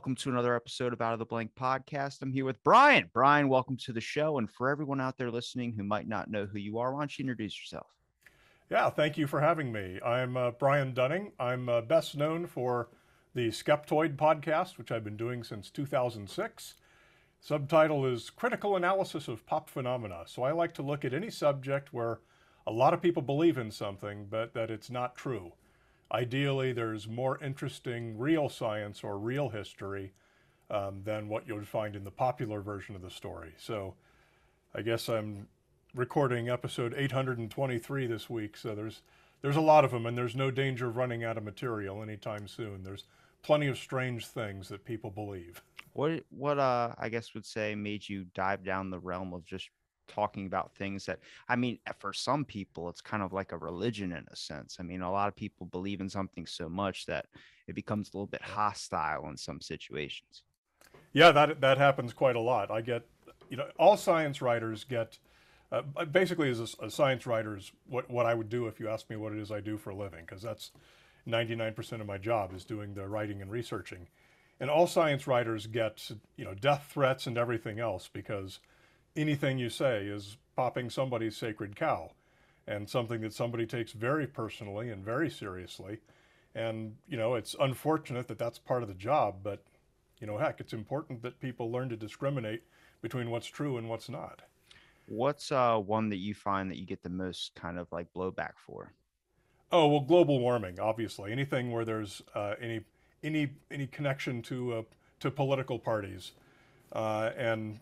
Welcome to another episode of Out of the Blank podcast. I'm here with Brian. Brian, welcome to the show. And for everyone out there listening who might not know who you are, why don't you introduce yourself? Yeah, thank you for having me. I'm uh, Brian Dunning. I'm uh, best known for the Skeptoid podcast, which I've been doing since 2006. Subtitle is Critical Analysis of Pop Phenomena. So I like to look at any subject where a lot of people believe in something, but that it's not true. Ideally, there's more interesting real science or real history um, than what you would find in the popular version of the story. So I guess I'm recording episode 823 this week. So there's there's a lot of them, and there's no danger of running out of material anytime soon. There's plenty of strange things that people believe. What what uh I guess would say made you dive down the realm of just talking about things that I mean, eh, for some people, it's kind of like a religion in a sense. I mean, a lot of people believe in something so much that it becomes a little bit hostile in some situations. Yeah, that that happens quite a lot. I get, you know, all science writers get. Uh, basically, as a, a science writer, is what, what I would do if you ask me what it is I do for a living, because that's 99% of my job is doing the writing and researching. And all science writers get, you know, death threats and everything else because anything you say is popping somebody's sacred cow and something that somebody takes very personally and very seriously. And, you know, it's unfortunate that that's part of the job, but, you know, heck, it's important that people learn to discriminate between what's true and what's not. What's uh, one that you find that you get the most kind of like blowback for? Oh well, global warming, obviously. Anything where there's uh, any any any connection to uh, to political parties, uh, and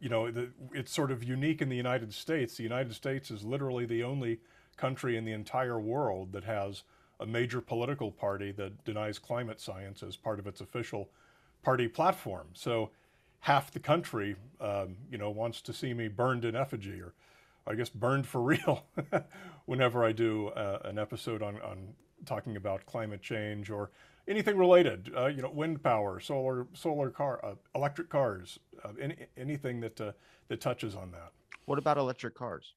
you know, the, it's sort of unique in the United States. The United States is literally the only country in the entire world that has a major political party that denies climate science as part of its official party platform. So half the country, um, you know, wants to see me burned in effigy or I guess burned for real whenever I do uh, an episode on, on talking about climate change or anything related, uh, you know, wind power, solar, solar car, uh, electric cars, uh, any, anything that uh, that touches on that. What about electric cars?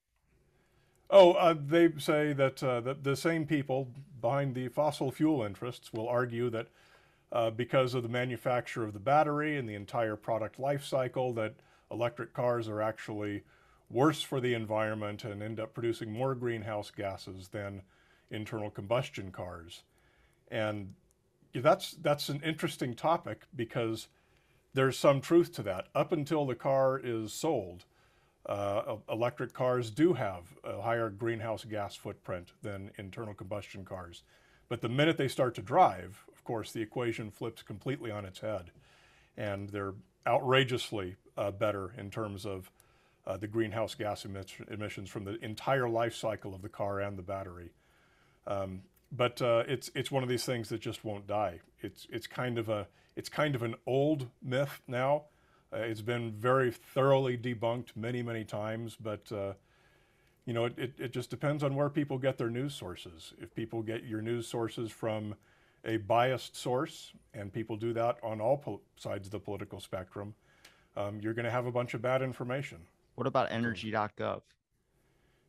Oh, uh, they say that, uh, that the same people behind the fossil fuel interests will argue that because of the manufacture of the battery and the entire product life cycle, that electric cars are actually worse for the environment and end up producing more greenhouse gases than internal combustion cars. And that's that's an interesting topic because there's some truth to that. Up until the car is sold, uh, electric cars do have a higher greenhouse gas footprint than internal combustion cars. But the minute they start to drive, of course, the equation flips completely on its head, and they're outrageously uh, better in terms of uh, the greenhouse gas emissions from the entire life cycle of the car and the battery. Um, but uh, it's it's one of these things that just won't die. It's it's kind of a it's kind of an old myth now. Uh, it's been very thoroughly debunked many many times, but uh, you know it, it, it just depends on where people get their news sources. If people get your news sources from a biased source, and people do that on all sides of the political spectrum, um, you're going to have a bunch of bad information. What about energy.gov?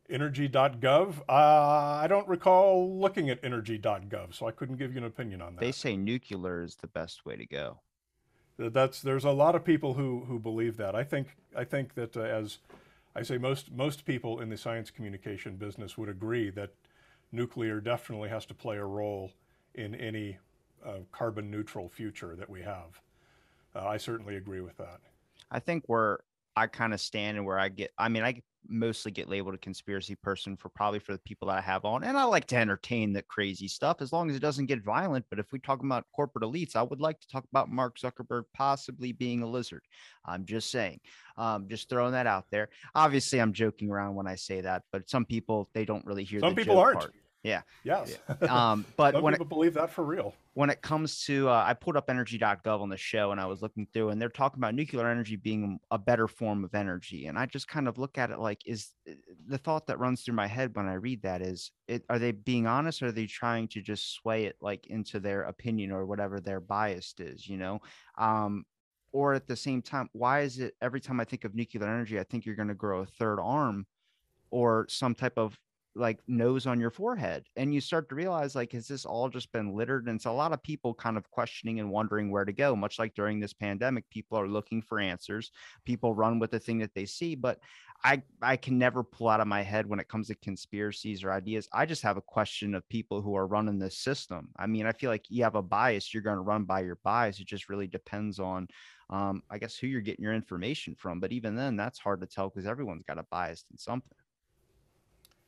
Energy.gov. Uh, I don't recall looking at energy.gov, so I couldn't give you an opinion on that. They say nuclear is the best way to go. That's there's a lot of people who who believe that. I think I think that uh, as I say, most most people in the science communication business would agree that nuclear definitely has to play a role in any uh, carbon neutral future that we have. Uh, I certainly agree with that. I think where I kind of stand and where I get, I mean, I mostly get labeled a conspiracy person for probably for the people that I have on. And I like to entertain the crazy stuff as long as it doesn't get violent. But if we talk about corporate elites, I would like to talk about Mark Zuckerberg possibly being a lizard. I'm just saying, um, just throwing that out there. Obviously, I'm joking around when I say that, but some people they don't really hear. Some people aren't. Part. Yeah. Yes. Um, but when people believe that for real. when it comes to uh, i pulled up energy.gov on the show and i was looking through and they're talking about nuclear energy being a better form of energy and i just kind of look at it like is uh, the thought that runs through my head when i read that is it are they being honest or are they trying to just sway it like into their opinion or whatever their bias is you know um or at the same time why is it every time i think of nuclear energy i think you're going to grow a third arm or some type of like nose on your forehead and you start to realize like has this all just been littered and so a lot of people kind of questioning and wondering where to go much like during this pandemic people are looking for answers people run with the thing that they see but i i can never pull out of my head when it comes to conspiracies or ideas. I just have a question of people who are running this system. I mean i feel like you have a bias you're going to run by your bias it just really depends on um, i guess who you're getting your information from but even then that's hard to tell because everyone's got a bias in something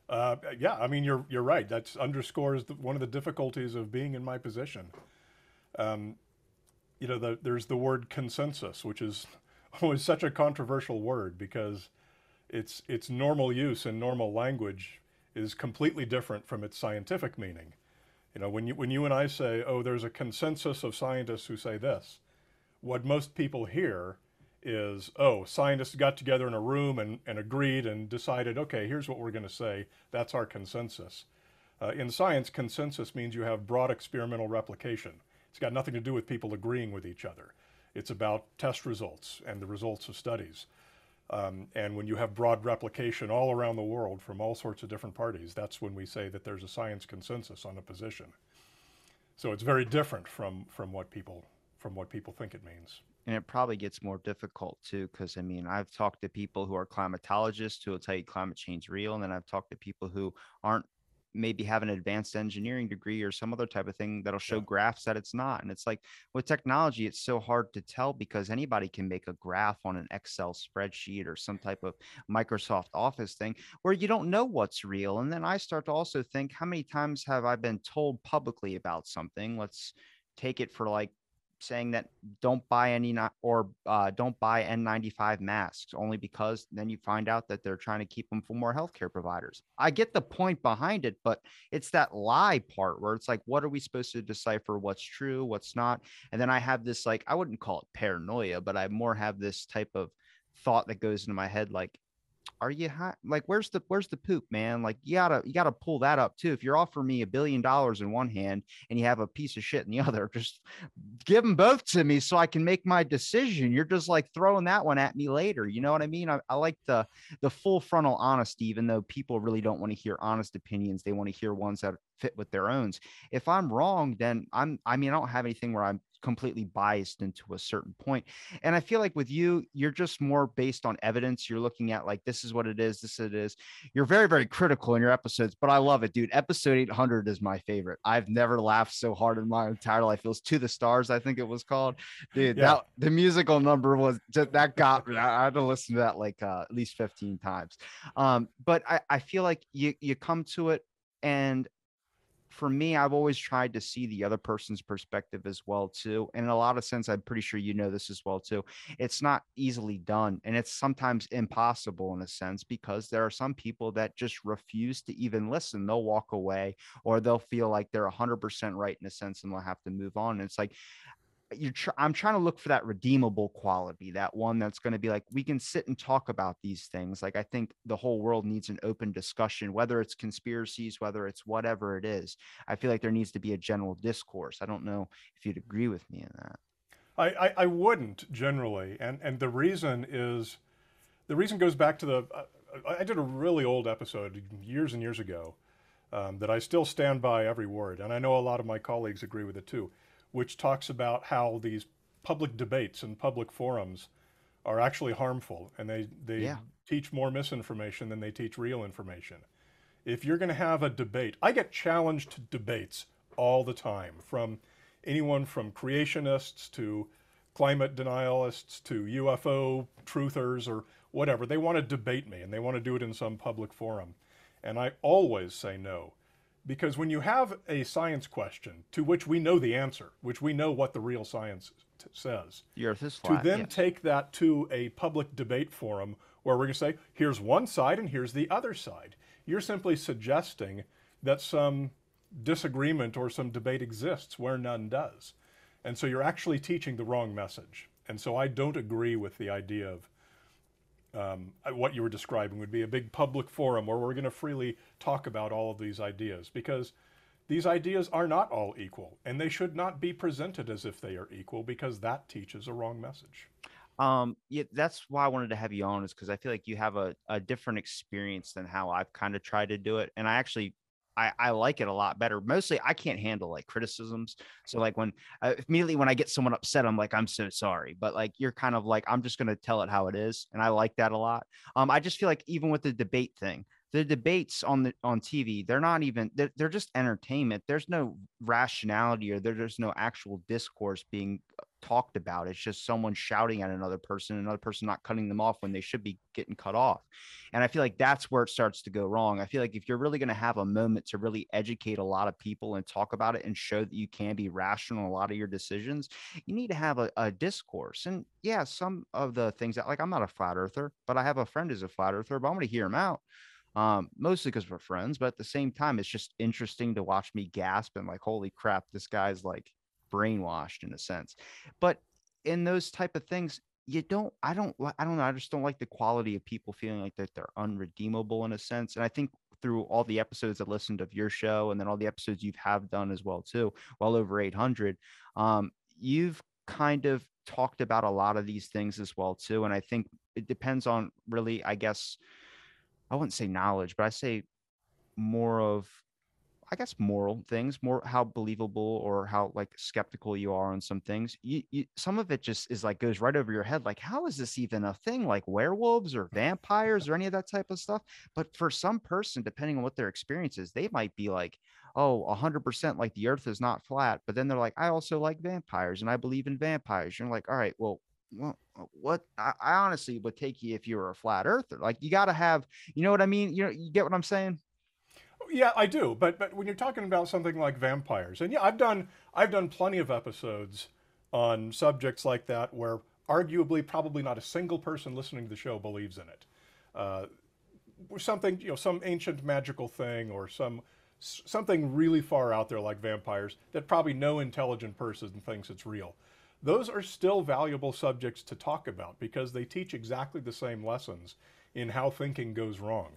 Uh, yeah, I mean, you're you're right. That underscores the, one of the difficulties of being in my position. Um, you know, the, there's the word consensus, which is always such a controversial word because its its normal use in normal language is completely different from its scientific meaning. You know, when you when you and I say, "Oh, there's a consensus of scientists who say this," what most people hear is, oh, scientists got together in a room and, and agreed and decided, okay, here's what we're going to say. That's our consensus. Uh, in science, consensus means you have broad experimental replication. It's got nothing to do with people agreeing with each other. It's about test results and the results of studies. Um, and when you have broad replication all around the world from all sorts of different parties, that's when we say that there's a science consensus on a position. So it's very different from, from what people from what people think it means. And it probably gets more difficult too because i mean i've talked to people who are climatologists who will tell you climate change is real and then i've talked to people who aren't maybe have an advanced engineering degree or some other type of thing that'll show Yeah. graphs that it's not. And it's like with technology it's so hard to tell because anybody can make a graph on an excel spreadsheet or some type of microsoft office thing where you don't know what's real. And then i start to also think how many times have i been told publicly about something? Let's take it for like saying that don't buy any or uh, don't buy N95 masks only because then you find out that they're trying to keep them for more healthcare providers. I get the point behind it, but it's that lie part where it's like, what are we supposed to decipher what's true, what's not? And then I have this like, I wouldn't call it paranoia, but I more have this type of thought that goes into my head like are you high? like where's the where's the poop man? Like you gotta you gotta pull that up too. If you're offering me a billion dollars in one hand and you have a piece of shit in the other just give them both to me so i can make my decision. You're just like throwing that one at me later you know what i mean? I, I like the the full frontal honesty even though people really don't want to hear honest opinions they want to hear ones that fit with their own. If i'm wrong then i'm i mean i don't have anything where i'm completely biased into a certain point. And I feel like with you, you're just more based on evidence. You're looking at like, this is what it is, this it is. You're very, very critical in your episodes, but I love it, dude. Episode 800 is my favorite. I've never laughed so hard in my entire life. It was To the Stars, I think it was called. Dude, Yeah. that the musical number was just, that got me. I I had to listen to that like uh, at least 15 times. Um, but I, I feel like you you come to it and for me, I've always tried to see the other person's perspective as well too. And in a lot of sense, I'm pretty sure you know this as well too. It's not easily done, and it's sometimes impossible in a sense because there are some people that just refuse to even listen. They'll walk away, or they'll feel like they're 100% right in a sense, and they'll have to move on. And it's like you're tr- I'm trying to look for that redeemable quality, that one that's going to be like we can sit and talk about these things. Like I think the whole world needs an open discussion, whether it's conspiracies, whether it's whatever it is. I feel like there needs to be a general discourse. I don't know if you'd agree with me in that. I, I, I wouldn't generally, and and the reason is, the reason goes back to the. Uh, I did a really old episode years and years ago, um, that I still stand by every word, and I know a lot of my colleagues agree with it too, which talks about how these public debates and public forums are actually harmful, and they they Yeah. teach more misinformation than they teach real information. If you're going to have a debate, I get challenged to debates all the time from anyone from creationists to climate denialists to UFO truthers or whatever. They want to debate me and they want to do it in some public forum. And I always say no. Because when you have a science question to which we know the answer, which we know what the real science t- says, The earth is to then yes. take that to a public debate forum where we're going to say, here's one side and here's the other side. You're simply suggesting that some disagreement or some debate exists where none does. And so you're actually teaching the wrong message. And so I don't agree with the idea of um, what you were describing would be a big public forum where we're going to freely talk about all of these ideas because these ideas are not all equal and they should not be presented as if they are equal because that teaches a wrong message. Um, yeah, that's why I wanted to have you on is because I feel like you have a, a different experience than how I've kind of tried to do it. And I actually I, I like it a lot better. Mostly, I can't handle like criticisms. So like when uh, immediately when I get someone upset, I'm like, I'm so sorry. But like you're kind of like, I'm just gonna tell it how it is, and I like that a lot. Um, I just feel like even with the debate thing, the debates on the on TV, they're not even they're, they're just entertainment. There's no rationality or there's no actual discourse being uh, talked about. It's just someone shouting at another person, another person not cutting them off when they should be getting cut off. And I feel like that's where it starts to go wrong. I feel like if you're really going to have a moment to really educate a lot of people and talk about it and show that you can be rational a lot of your decisions, you need to have a, a discourse. And yeah, some of the things that like I'm not a flat earther, but I have a friend who's a flat earther, but I'm going to hear him out um, mostly because we're friends. But at the same time, it's just interesting to watch me gasp and like, holy crap, this guy's like brainwashed in a sense. But in those type of things, you don't, I don't, I don't know. I just don't like the quality of people feeling like that they're unredeemable in a sense. And I think through all the episodes I listened of your show and then all the episodes you've have done as well too, well over 800, um, you've kind of talked about a lot of these things as well too. And I think it depends on really, I guess, I wouldn't say knowledge, but I say more of I guess moral things, more how believable or how like skeptical you are on some things. You, you, some of it just is like goes right over your head. Like, how is this even a thing? Like werewolves or vampires or any of that type of stuff. But for some person, depending on what their experience is, they might be like, oh, 100% like the Earth is not flat. But then they're like, I also like vampires and I believe in vampires. You're like, all right, well, well, what I, I honestly would take you if you were a flat earther. Like you got to have, you know what I mean? You know, you get what I'm saying? Yeah, I do. But but when you're talking about something like vampires, and yeah, I've done I've done plenty of episodes on subjects like that where arguably probably not a single person listening to the show believes in it. Uh, something you know, some ancient magical thing or some something really far out there like vampires that probably no intelligent person thinks it's real. Those are still valuable subjects to talk about because they teach exactly the same lessons in how thinking goes wrong.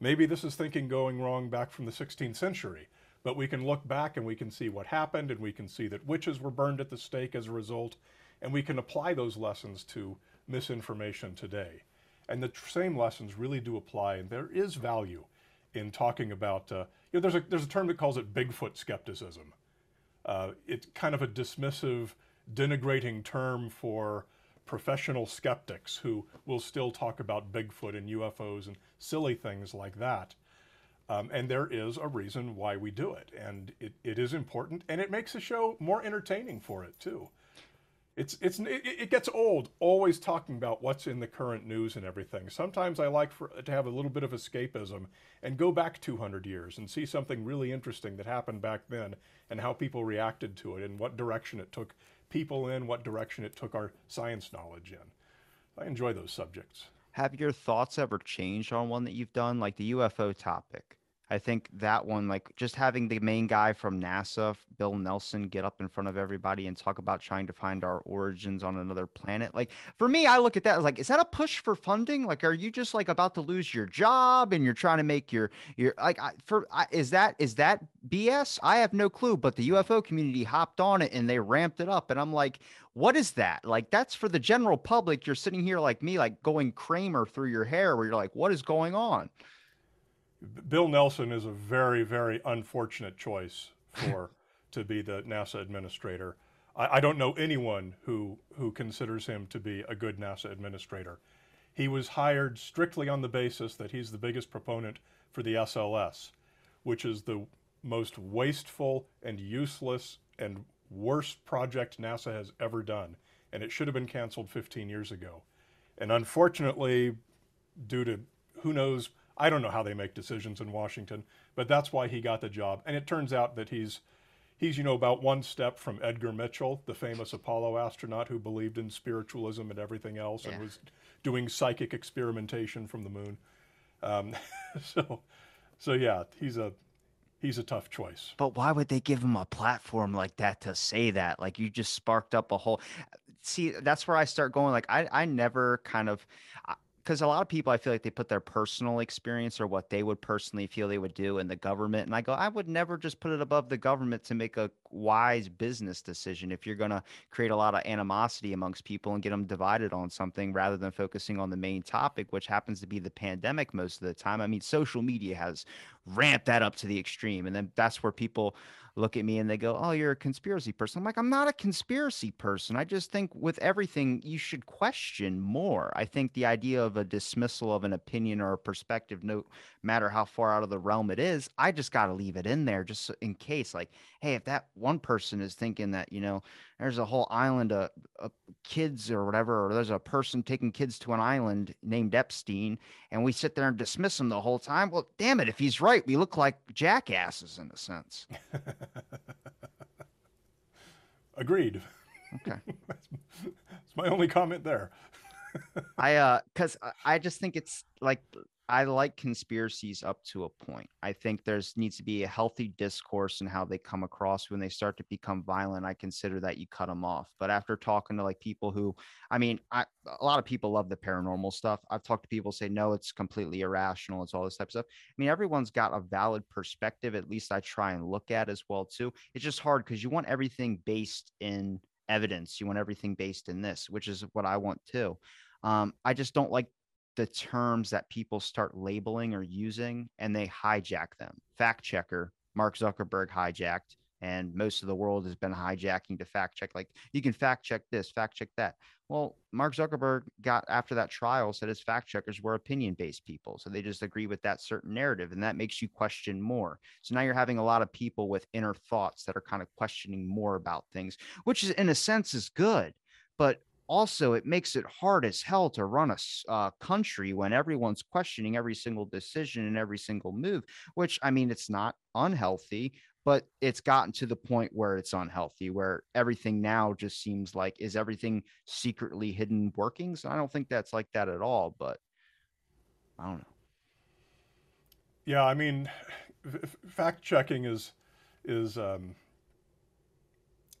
Maybe this is thinking going wrong back from the 16th century, but we can look back and we can see what happened and we can see that witches were burned at the stake as a result, and we can apply those lessons to misinformation today. And the same lessons really do apply, and there is value in talking about. Uh, you know, there's a there's a term that calls it Bigfoot skepticism. Uh, it's kind of a dismissive, denigrating term for professional skeptics who will still talk about Bigfoot and UFOs and silly things like that. Um, and there is a reason why we do it. And it, it is important and it makes the show more entertaining for it too. It's, it's, it, it gets old always talking about what's in the current news and everything. Sometimes I like for, to have a little bit of escapism and go back 200 years and see something really interesting that happened back then and how people reacted to it and what direction it took people in, what direction it took our science knowledge in. I enjoy those subjects. Have your thoughts ever changed on one that you've done, like the UFO topic? I think that one, like just having the main guy from NASA, Bill Nelson, get up in front of everybody and talk about trying to find our origins on another planet. Like for me, I look at that as like, is that a push for funding? Like, are you just like about to lose your job and you're trying to make your your like I, for I, is that is that BS? I have no clue, but the UFO community hopped on it and they ramped it up, and I'm like, what is that? Like that's for the general public. You're sitting here like me, like going Kramer through your hair, where you're like, what is going on? Bill Nelson is a very, very unfortunate choice for to be the NASA administrator. I, I, don't know anyone who who considers him to be a good NASA administrator. He was hired strictly on the basis that he's the biggest proponent for the SLS, which is the most wasteful and useless and worst project NASA has ever done, and it should have been canceled 15 years ago. And unfortunately, due to who knows I don't know how they make decisions in Washington, but that's why he got the job. And it turns out that he's he's you know about one step from Edgar Mitchell, the famous Apollo astronaut who believed in spiritualism and everything else, yeah. and was doing psychic experimentation from the moon. Um, so, so yeah, he's a he's a tough choice. But why would they give him a platform like that to say that? Like you just sparked up a whole see that's where I start going like I I never kind of because a lot of people I feel like they put their personal experience or what they would personally feel they would do in the government. And I go, I would never just put it above the government to make a wise business decision if you're going to create a lot of animosity amongst people and get them divided on something rather than focusing on the main topic, which happens to be the pandemic most of the time. I mean, social media has ramped that up to the extreme. And then that's where people look at me and they go, "Oh, you're a conspiracy person." I'm like, "I'm not a conspiracy person. I just think with everything you should question more." I think the idea of a dismissal of an opinion or a perspective, no matter how far out of the realm it is, I just got to leave it in there just in case. Like, hey, if that one person is thinking that you know there's a whole island of, of, kids or whatever, or there's a person taking kids to an island named Epstein, and we sit there and dismiss him the whole time. Well, damn it, if he's right, we look like jackasses in a sense. Agreed. Okay. That's my only comment there. I uh cuz I just think it's like I like conspiracies up to a point. I think there's needs to be a healthy discourse in how they come across. When they start to become violent, I consider that you cut them off. But after talking to like people who, I mean, I, a lot of people love the paranormal stuff. I've talked to people say no, it's completely irrational. It's all this type of stuff. I mean, everyone's got a valid perspective. At least I try and look at as well too. It's just hard because you want everything based in evidence. You want everything based in this, which is what I want too. Um, I just don't like the terms that people start labeling or using and they hijack them. Fact checker, Mark Zuckerberg hijacked, and most of the world has been hijacking to fact check. Like you can fact check this, fact check that. Well, Mark Zuckerberg got after that trial said his fact checkers were opinion based people. So they just agree with that certain narrative. And that makes you question more. So now you're having a lot of people with inner thoughts that are kind of questioning more about things, which is in a sense is good. But also it makes it hard as hell to run a uh, country when everyone's questioning every single decision and every single move which i mean it's not unhealthy but it's gotten to the point where it's unhealthy where everything now just seems like is everything secretly hidden workings? I don't think that's like that at all but i don't know. Yeah i mean f- fact checking is is um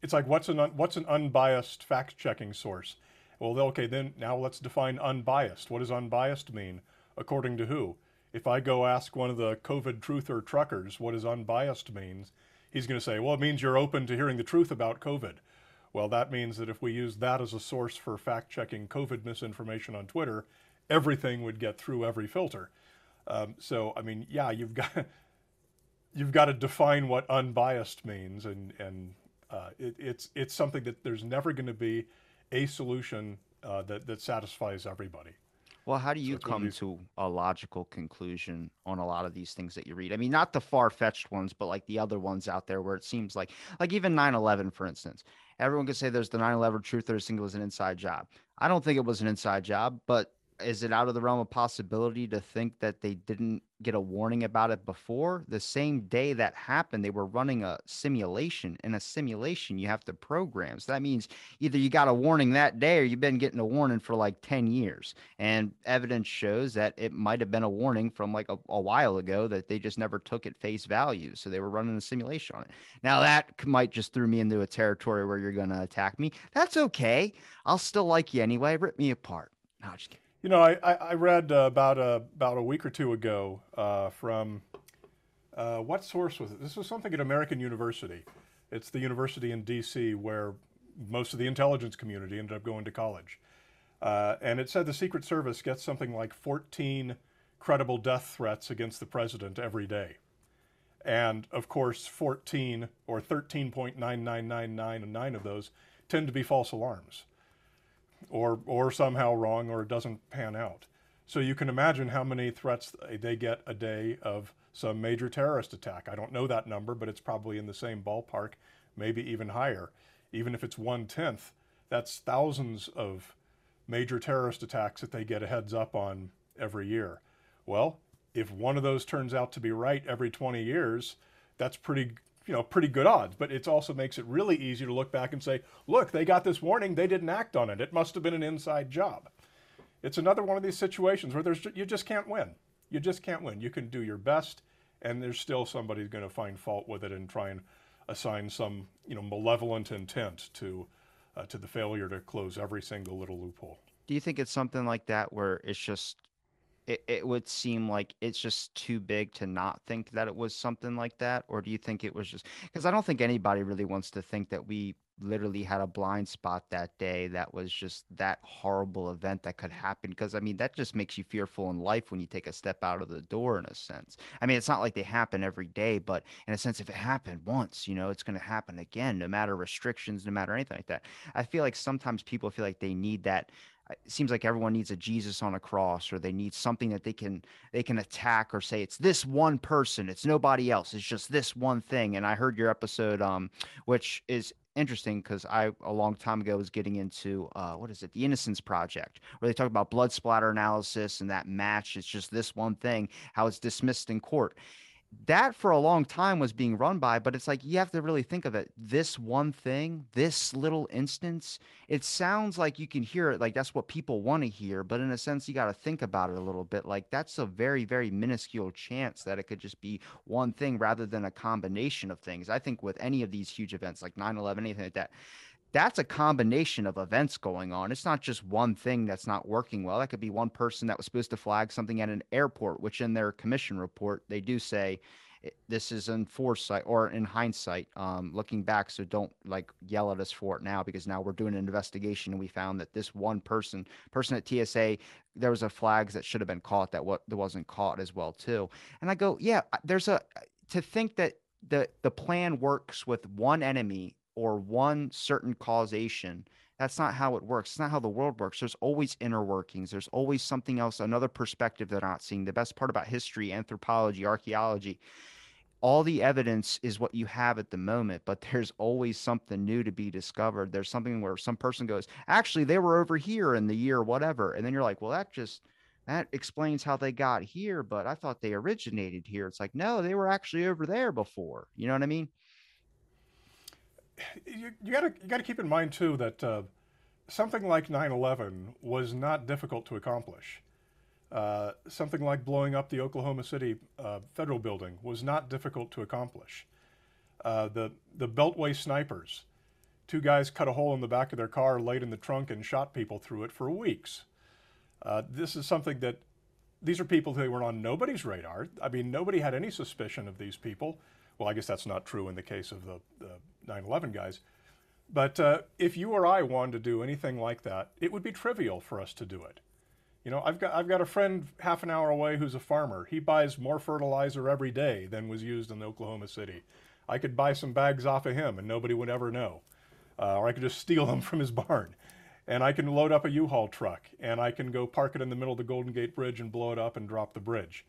it's like what's an what's an unbiased fact checking source? Well, okay, then now let's define unbiased. What does unbiased mean? According to who? If I go ask one of the COVID truther truckers what does unbiased means, he's going to say, well, it means you're open to hearing the truth about COVID. Well, that means that if we use that as a source for fact checking COVID misinformation on Twitter, everything would get through every filter. Um, so, I mean, yeah, you've got you've got to define what unbiased means, and and uh, it, it's it's something that there's never going to be a solution uh, that that satisfies everybody. Well, how do you so come to a logical conclusion on a lot of these things that you read? I mean, not the far fetched ones, but like the other ones out there where it seems like, like even 9 11, for instance. Everyone could say there's the 9 11 truth or single was an inside job. I don't think it was an inside job, but is it out of the realm of possibility to think that they didn't get a warning about it before? The same day that happened they were running a simulation in a simulation you have to program. So that means either you got a warning that day or you've been getting a warning for like 10 years. And evidence shows that it might have been a warning from like a, a while ago that they just never took at face value. So they were running a simulation on it. Now that might just threw me into a territory where you're going to attack me. That's okay. I'll still like you anyway. Rip me apart. No just kidding you know, I, I read uh, about a, about a week or two ago uh, from uh, what source was it? This was something at American University. It's the university in D.C. where most of the intelligence community ended up going to college. Uh, and it said the Secret Service gets something like 14 credible death threats against the president every day. And of course, 14 or 13.9999 of those tend to be false alarms or, or somehow wrong or it doesn't pan out. So you can imagine how many threats they get a day of some major terrorist attack. I don't know that number, but it's probably in the same ballpark, maybe even higher. Even if it's one tenth, that's thousands of major terrorist attacks that they get a heads up on every year. Well, if one of those turns out to be right every 20 years, that's pretty you know pretty good odds but it also makes it really easy to look back and say look they got this warning they didn't act on it. It must have been an inside job. It's another one of these situations where there's you just can't win. You just can't win. You can do your best and there's still somebody going to find fault with it and try and assign some you know malevolent intent to uh, to the failure to close every single little loophole. Do you think it's something like that where it's just it, it would seem like it's just too big to not think that it was something like that or do you think it was just because i don't think anybody really wants to think that we literally had a blind spot that day that was just that horrible event that could happen because i mean that just makes you fearful in life when you take a step out of the door in a sense. I mean it's not like they happen every day but in a sense if it happened once you know it's going to happen again no matter restrictions no matter anything like that. I feel like sometimes people feel like they need that it seems like everyone needs a Jesus on a cross or they need something that they can they can attack or say it's this one person it's nobody else it's just this one thing and I heard your episode um which is interesting because I a long time ago was getting into uh, what is it, the Innocence Project, where they talk about blood splatter analysis and that match. It's just this one thing, how it's dismissed in court that for a long time was being run by but it's like you have to really think of it this one thing this little instance it sounds like you can hear it like that's what people want to hear but in a sense you got to think about it a little bit like that's a very very minuscule chance that it could just be one thing rather than a combination of things. I think with any of these huge events like 9-11 anything like that that's a combination of events going on. It's not just one thing that's not working well. That could be one person that was supposed to flag something at an airport, which in their commission report, they do say this is in foresight or in hindsight, um, looking back. So don't like yell at us for it now because now we're doing an investigation and we found that this one person, person at TSA, there was a flags that should have been caught that what that wasn't caught as well too. And I go, yeah, there's a to think that the the plan works with one enemy or one certain causation. That's not how it works. It's not how the world works. There's always inner workings. There's always something else, another perspective they're not seeing. The best part about history, anthropology, archaeology, all the evidence is what you have at the moment, but there's always something new to be discovered. There's something where some person goes, actually, they were over here in the year whatever. And then you're like, well, that just that explains how they got here, but I thought they originated here. It's like, no, they were actually over there before. You know what I mean? You, you gotta you gotta keep in mind too that uh, something like 9/11 was not difficult to accomplish. Uh, something like blowing up the Oklahoma City uh, federal building was not difficult to accomplish. Uh, the the Beltway snipers, two guys cut a hole in the back of their car, laid in the trunk, and shot people through it for weeks. Uh, this is something that these are people who were on nobody's radar. I mean, nobody had any suspicion of these people. Well, I guess that's not true in the case of the, the 9/11 guys. But uh, if you or I wanted to do anything like that, it would be trivial for us to do it. You know, I've got I've got a friend half an hour away who's a farmer. He buys more fertilizer every day than was used in Oklahoma City. I could buy some bags off of him and nobody would ever know. Uh, or I could just steal them from his barn. And I can load up a U-Haul truck and I can go park it in the middle of the Golden Gate Bridge and blow it up and drop the bridge.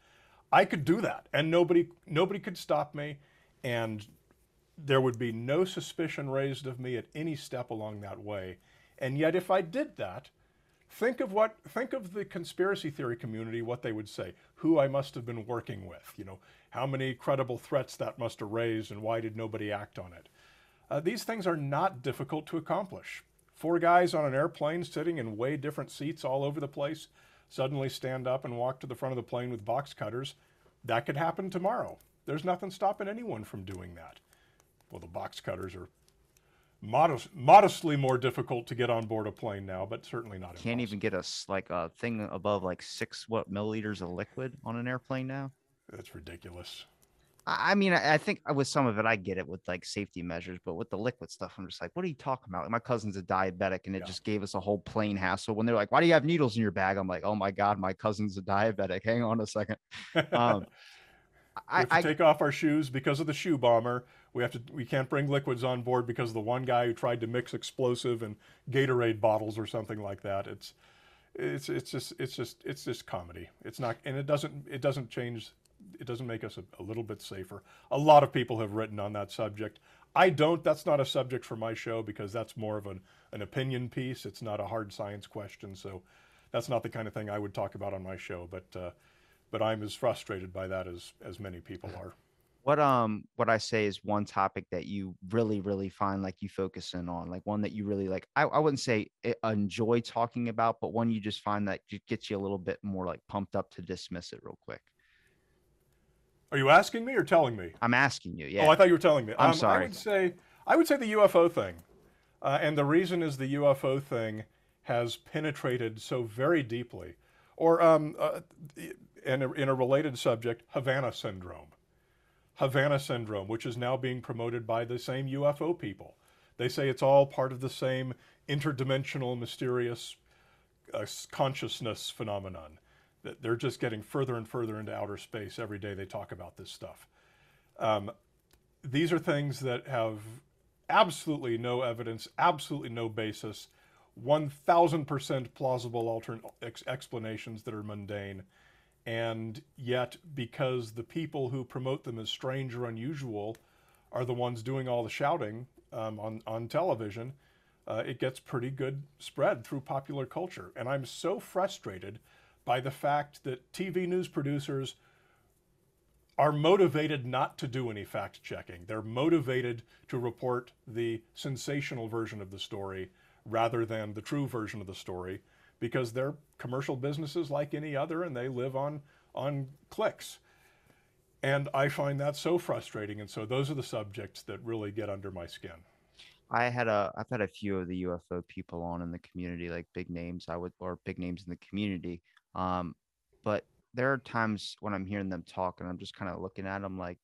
I could do that and nobody nobody could stop me and there would be no suspicion raised of me at any step along that way. And yet, if I did that, think of what think of the conspiracy theory community what they would say. Who i must have been working with you know how many credible threats that must have raised and why did nobody act on it. Uh, these things are not difficult to accomplish. Four guys on an airplane sitting in way different seats all over the place suddenly stand up and walk to the front of the plane with box cutters. That could happen tomorrow there's nothing stopping anyone from doing that well, the box cutters are modest, modestly more difficult to get on board a plane now, but certainly not. Can't impossible. even get us like a thing above like six what milliliters of liquid on an airplane now. That's ridiculous. I mean, I think with some of it, I get it with like safety measures, but with the liquid stuff, I'm just like, what are you talking about? My cousin's a diabetic, and it yeah. just gave us a whole plane hassle. When they're like, "Why do you have needles in your bag?" I'm like, "Oh my god, my cousin's a diabetic." Hang on a second. Um, I, have to I, take off our shoes because of the shoe bomber. We have to. We can't bring liquids on board because of the one guy who tried to mix explosive and Gatorade bottles or something like that. It's, it's, it's just, it's just, it's just comedy. It's not, and it doesn't, it doesn't change. It doesn't make us a, a little bit safer. A lot of people have written on that subject. I don't. That's not a subject for my show because that's more of an, an opinion piece. It's not a hard science question. So that's not the kind of thing I would talk about on my show. But uh, but I'm as frustrated by that as as many people are. What um what I say is one topic that you really really find like you focus in on, like one that you really like. I, I wouldn't say enjoy talking about, but one you just find that gets you a little bit more like pumped up to dismiss it real quick. Are you asking me or telling me? I'm asking you. Yeah. Oh, I thought you were telling me. I'm Um, sorry. I would say I would say the UFO thing, uh, and the reason is the UFO thing has penetrated so very deeply, or um, uh, in, a, in a related subject, Havana syndrome. Havana syndrome, which is now being promoted by the same UFO people. They say it's all part of the same interdimensional, mysterious uh, consciousness phenomenon. That they're just getting further and further into outer space every day they talk about this stuff. Um, these are things that have absolutely no evidence, absolutely no basis, 1000% plausible altern- ex- explanations that are mundane. And yet, because the people who promote them as strange or unusual are the ones doing all the shouting um, on, on television, uh, it gets pretty good spread through popular culture. And I'm so frustrated by the fact that TV news producers are motivated not to do any fact checking. They're motivated to report the sensational version of the story rather than the true version of the story because they're commercial businesses like any other and they live on on clicks. And I find that so frustrating and so those are the subjects that really get under my skin. I had a I've had a few of the UFO people on in the community, like big names I would or big names in the community. Um, but there are times when I'm hearing them talk and I'm just kind of looking at them like,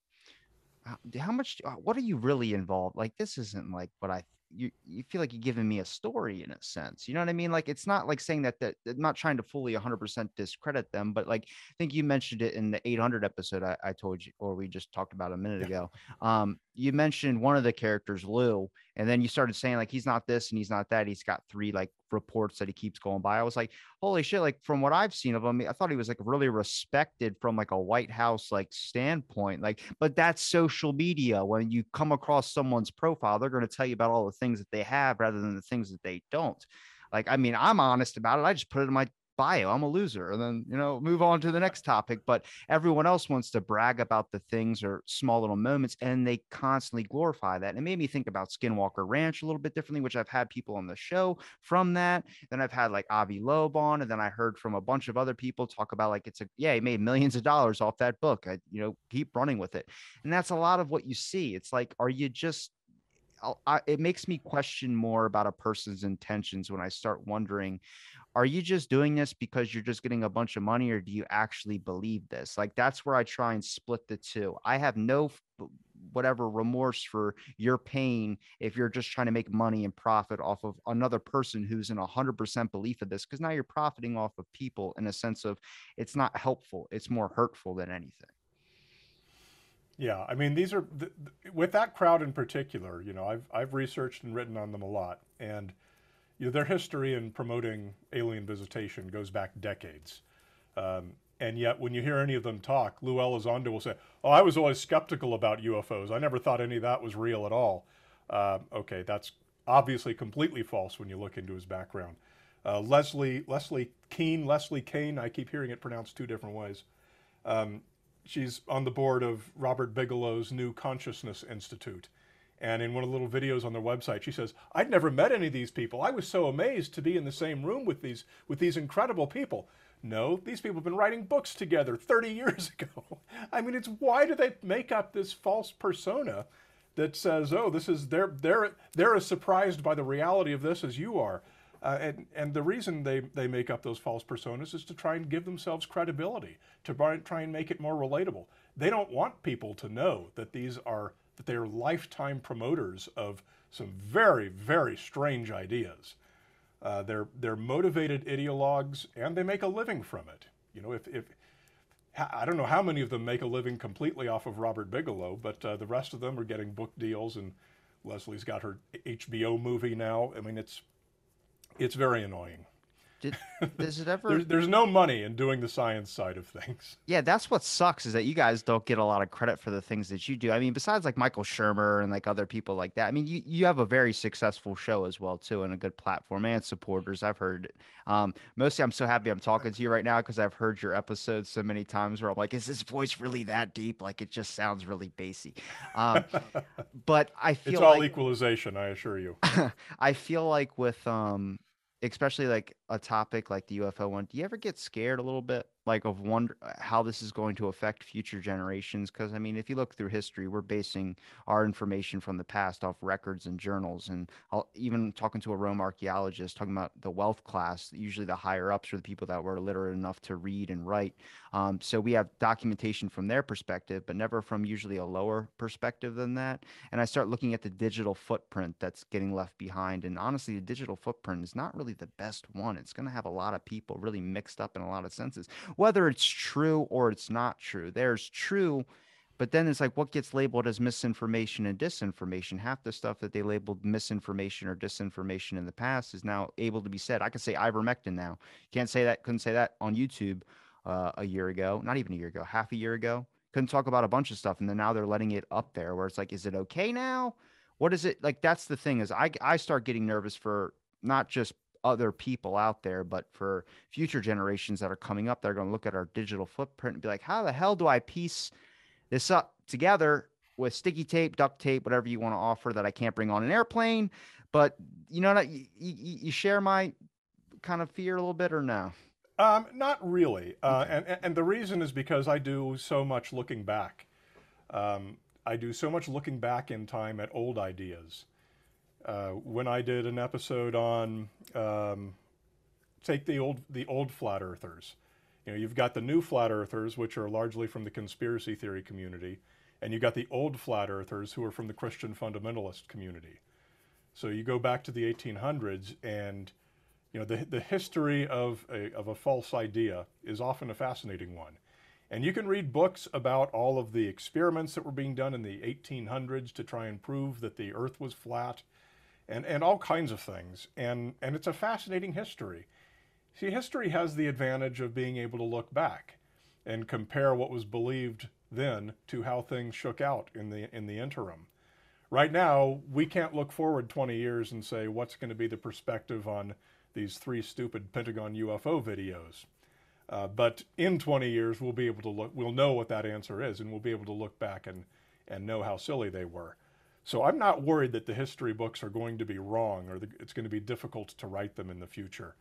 how, much? uh, What are you really involved? Like this isn't like what I. You you feel like you're giving me a story in a sense. You know what I mean? Like it's not like saying that that I'm not trying to fully 100% discredit them, but like I think you mentioned it in the 800 episode I, I told you, or we just talked about a minute ago. Um, you mentioned one of the characters, Lou, and then you started saying like he's not this and he's not that. He's got three like reports that he keeps going by. I was like, holy shit! Like from what I've seen of him, I thought he was like really respected from like a White House like standpoint. Like, but that's social media. When you come across someone's profile, they're going to tell you about all the things that they have rather than the things that they don't. Like, I mean, I'm honest about it. I just put it in my bio. I'm a loser, and then you know move on to the next topic. But everyone else wants to brag about the things or small little moments, and they constantly glorify that. And it made me think about Skinwalker Ranch a little bit differently, which I've had people on the show from that. Then I've had like Avi Loeb on, and then I heard from a bunch of other people talk about like it's a yeah, he made millions of dollars off that book. I you know keep running with it, and that's a lot of what you see. It's like, are you just I, it makes me question more about a person's intentions when I start wondering are you just doing this because you're just getting a bunch of money or do you actually believe this? Like that's where i try and split the two. I have no whatever remorse for your pain if you're just trying to make money and profit off of another person who's in 100% belief of this because now you're profiting off of people in a sense of it's not helpful it's more hurtful than anything Yeah, I mean these are th- th- with that crowd in particular. You know, I've I've researched and written on them a lot, and you know, their history in promoting alien visitation goes back decades. Um, and yet, when you hear any of them talk, Lou Elizondo will say, "Oh, I was always skeptical about UFOs. I never thought any of that was real at all." Uh, okay, that's obviously completely false when you look into his background. Uh, Leslie Leslie Kean, Leslie Kane, I keep hearing it pronounced two different ways. Um, she's on the board of Robert Bigelow's New Consciousness Institute. And in one of the little videos on their website, she says, "I'd never met any of these people. I was so amazed to be in the same room with these with these incredible people." No, these people have been writing books together 30 years ago. I mean, it's why do they make up this false persona that says, "Oh, this is they're they're they're as surprised by the reality of this as you are." Uh, and, and the reason they, they make up those false personas is to try and give themselves credibility, to try, and make it more relatable. They don't want people to know that these are that they are lifetime promoters of some very very strange ideas. Uh, they're they're motivated ideologues and they make a living from it. You know, if if I don't know how many of them make a living completely off of Robert Bigelow, but uh, the rest of them are getting book deals, and Leslie's got her HBO movie now. I mean, it's it's very annoying. Did, does it ever There's, there's no money in doing the science side of things. Yeah, that's what sucks is that you guys don't get a lot of credit for the things that you do. I mean, besides like Michael Shermer and like other people like that. I mean, you, you have a very successful show as well too, and a good platform and supporters. I've heard. it. Um, mostly, I'm so happy I'm talking to you right now because I've heard your episodes so many times where I'm like, is this voice really that deep? Like it just sounds really bassy. Um, but I feel It's all like equalization, I assure you. I feel like with um especially like a topic like the UFO one, do you ever get scared a little bit? Like of wonder how this is going to affect future generations because i mean if you look through history we're basing our information from the past off records and journals and I'll, even talking to a rome archaeologist talking about the wealth class usually the higher ups are the people that were literate enough to read and write. Um, so we have documentation from their perspective but never from usually a lower perspective than that. And i start looking at the digital footprint that's getting left behind and honestly the digital footprint is not really the best one. It's going to have a lot of people really mixed up in a lot of senses whether it's true or it's not true. There's true, but then it's like what gets labeled as misinformation and disinformation. Half the stuff that they labeled misinformation or disinformation in the past is now able to be said. I can say ivermectin now. Can't say that. Couldn't say that on YouTube uh, a year ago. Not even a year ago. Half a year ago. Couldn't talk about a bunch of stuff, and then now they're letting it up there. Where it's like, is it okay now? What is it like? That's the thing. Is I I start getting nervous for not just other people out there, but for future generations that are coming up, they're going to look at our digital footprint and be like, how the hell do I piece this up together with sticky tape, duct tape, whatever you want to offer that I can't bring on an airplane? But you know, you, you, you share my kind of fear a little bit or no? Um, not really. Uh, and, and the reason is because I do so much looking back. Um, I do so much looking back in time at old ideas. Uh, when I did an episode on um, take the old the old flat earthers, you know, you've got the new flat earthers, which are largely from the conspiracy theory community, and you've got the old flat earthers who are from the Christian fundamentalist community. So you go back to the 1800s, and you know the the history of a of a false idea is often a fascinating one. And you can read books about all of the experiments that were being done in the 1800s to try and prove that the Earth was flat and, and all kinds of things. And, and it's a fascinating history. See, history has the advantage of being able to look back and compare what was believed then to how things shook out in the, in the interim. Right now, we can't look forward 20 years and say what's going to be the perspective on these three stupid Pentagon UFO videos. Uh, but in 20 years, we'll be able to look, we'll know what that answer is, and we'll be able to look back and, and know how silly they were. So I'm not worried that the history books are going to be wrong or the, it's going to be difficult to write them in the future.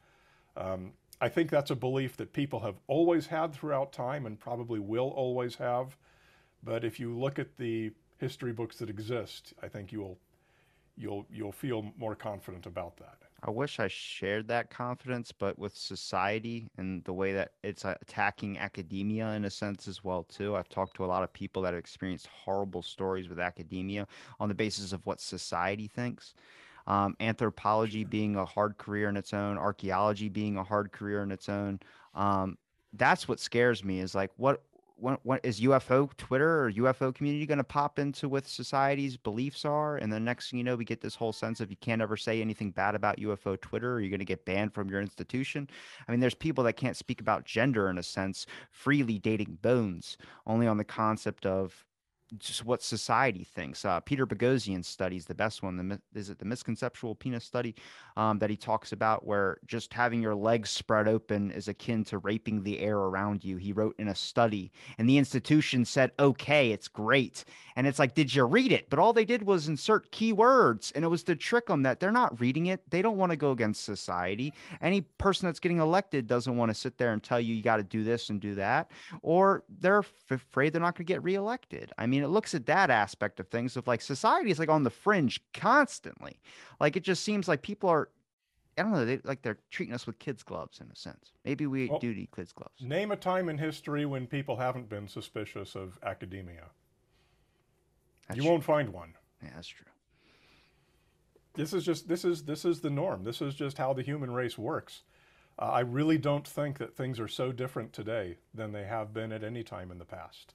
Um, I think that's a belief that people have always had throughout time and probably will always have. But if you look at the history books that exist, I think you'll you'll you'll feel more confident about that. I wish I shared that confidence, but with society and the way that it's attacking academia in a sense as well too. I've talked to a lot of people that have experienced horrible stories with academia on the basis of what society thinks. Um, anthropology being a hard career in its own, archaeology being a hard career in its own. Um, that's what scares me is like what what, what is UFO Twitter or UFO community going to pop into with society's beliefs are? And the next thing you know, we get this whole sense of you can't ever say anything bad about UFO Twitter or you're going to get banned from your institution. I mean, there's people that can't speak about gender in a sense, freely dating bones, only on the concept of just what society thinks. Uh, Peter Boghossian studies the best one. The is it the misconceptual penis study um, that he talks about, where just having your legs spread open is akin to raping the air around you. He wrote in a study, and the institution said, "Okay, it's great." And it's like, did you read it? But all they did was insert keywords, and it was to trick them that they're not reading it. They don't want to go against society. Any person that's getting elected doesn't want to sit there and tell you you got to do this and do that, or they're f- afraid they're not going to get reelected. I mean mean, it looks at that aspect of things of like society is like on the fringe constantly. Like it just seems like people are I don't know, they like they're treating us with kids' gloves in a sense. Maybe we well, do need kids' gloves. Name a time in history when people haven't been suspicious of academia. That's you true. won't find one. Yeah, that's true. This is just this is this is the norm. This is just how the human race works. Uh, I really don't think that things are so different today than they have been at any time in the past.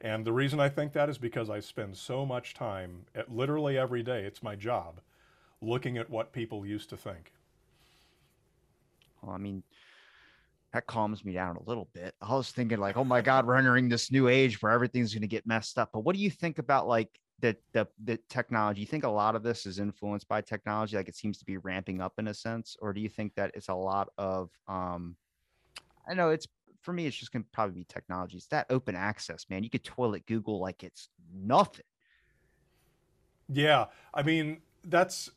And the reason I think that is because I spend so much time, at literally every day, it's my job, looking at what people used to think. Well, I mean, that calms me down a little bit. I was thinking like, oh my God, we're entering this new age where everything's going to get messed up. But what do you think about like the, the the technology? You think a lot of this is influenced by technology? Like it seems to be ramping up in a sense, or do you think that it's a lot of um, I know it's for me, it's just going to probably be technology. It's that open access, man. You could toilet Google like it's nothing. Yeah, I mean that's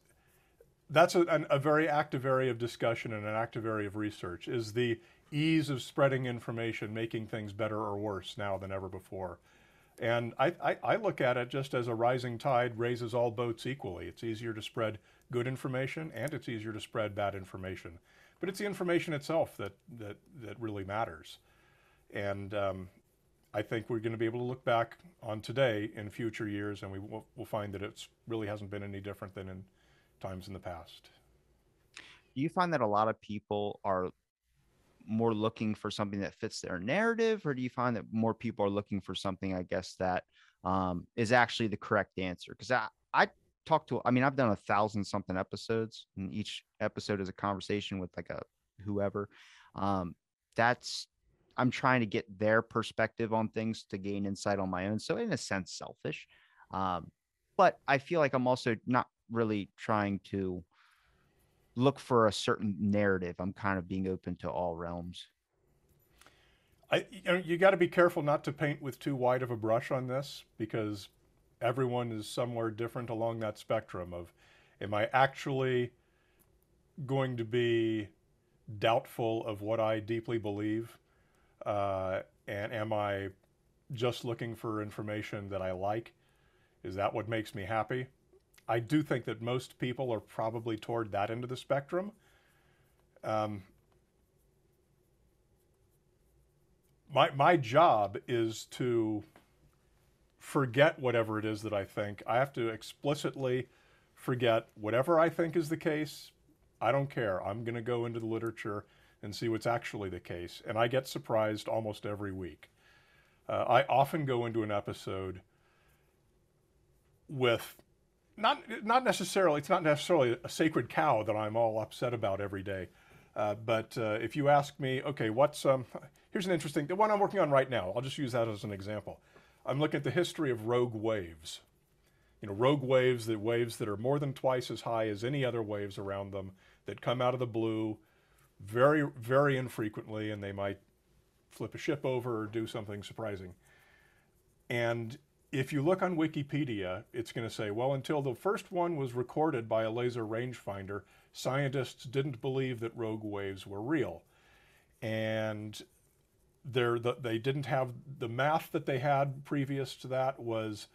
that's a, a very active area of discussion and an active area of research. Is the ease of spreading information making things better or worse now than ever before. And I, I, I, look at it just as a rising tide raises all boats equally. It's easier to spread good information and it's easier to spread bad information. But it's the information itself that, that, that really matters. And um, I think we're going to be able to look back on today in future years and we will we'll find that it really hasn't been any different than in times in the past. Do you find that a lot of people are more looking for something that fits their narrative, or do you find that more people are looking for something, I guess, that um, is actually the correct answer? Because I, I talk to, I mean, I've done a thousand something episodes, and each episode is a conversation with like a whoever. Um, that's, I'm trying to get their perspective on things to gain insight on my own. So, in a sense, selfish. Um, but I feel like I'm also not really trying to look for a certain narrative. I'm kind of being open to all realms. I, you, know, you got to be careful not to paint with too wide of a brush on this because everyone is somewhere different along that spectrum of am I actually going to be doubtful of what I deeply believe? Uh, and am I just looking for information that I like? Is that what makes me happy? I do think that most people are probably toward that end of the spectrum. Um, my, my job is to forget whatever it is that I think. I have to explicitly forget whatever I think is the case. I don't care. I'm going to go into the literature and see what's actually the case. And I get surprised almost every week. Uh, I often go into an episode with not not necessarily. It's not necessarily a sacred cow that I'm all upset about every day. Uh, but uh, if you ask me, okay, what's um, here's an interesting the one I'm working on right now. I'll just use that as an example. I'm looking at the history of rogue waves. You know, rogue waves, the waves that are more than twice as high as any other waves around them that come out of the blue, very very infrequently, and they might flip a ship over or do something surprising. And if you look on Wikipedia, it's going to say, well, until the first one was recorded by a laser rangefinder, scientists didn't believe that rogue waves were real. And the, they didn't have the math that they had previous to that was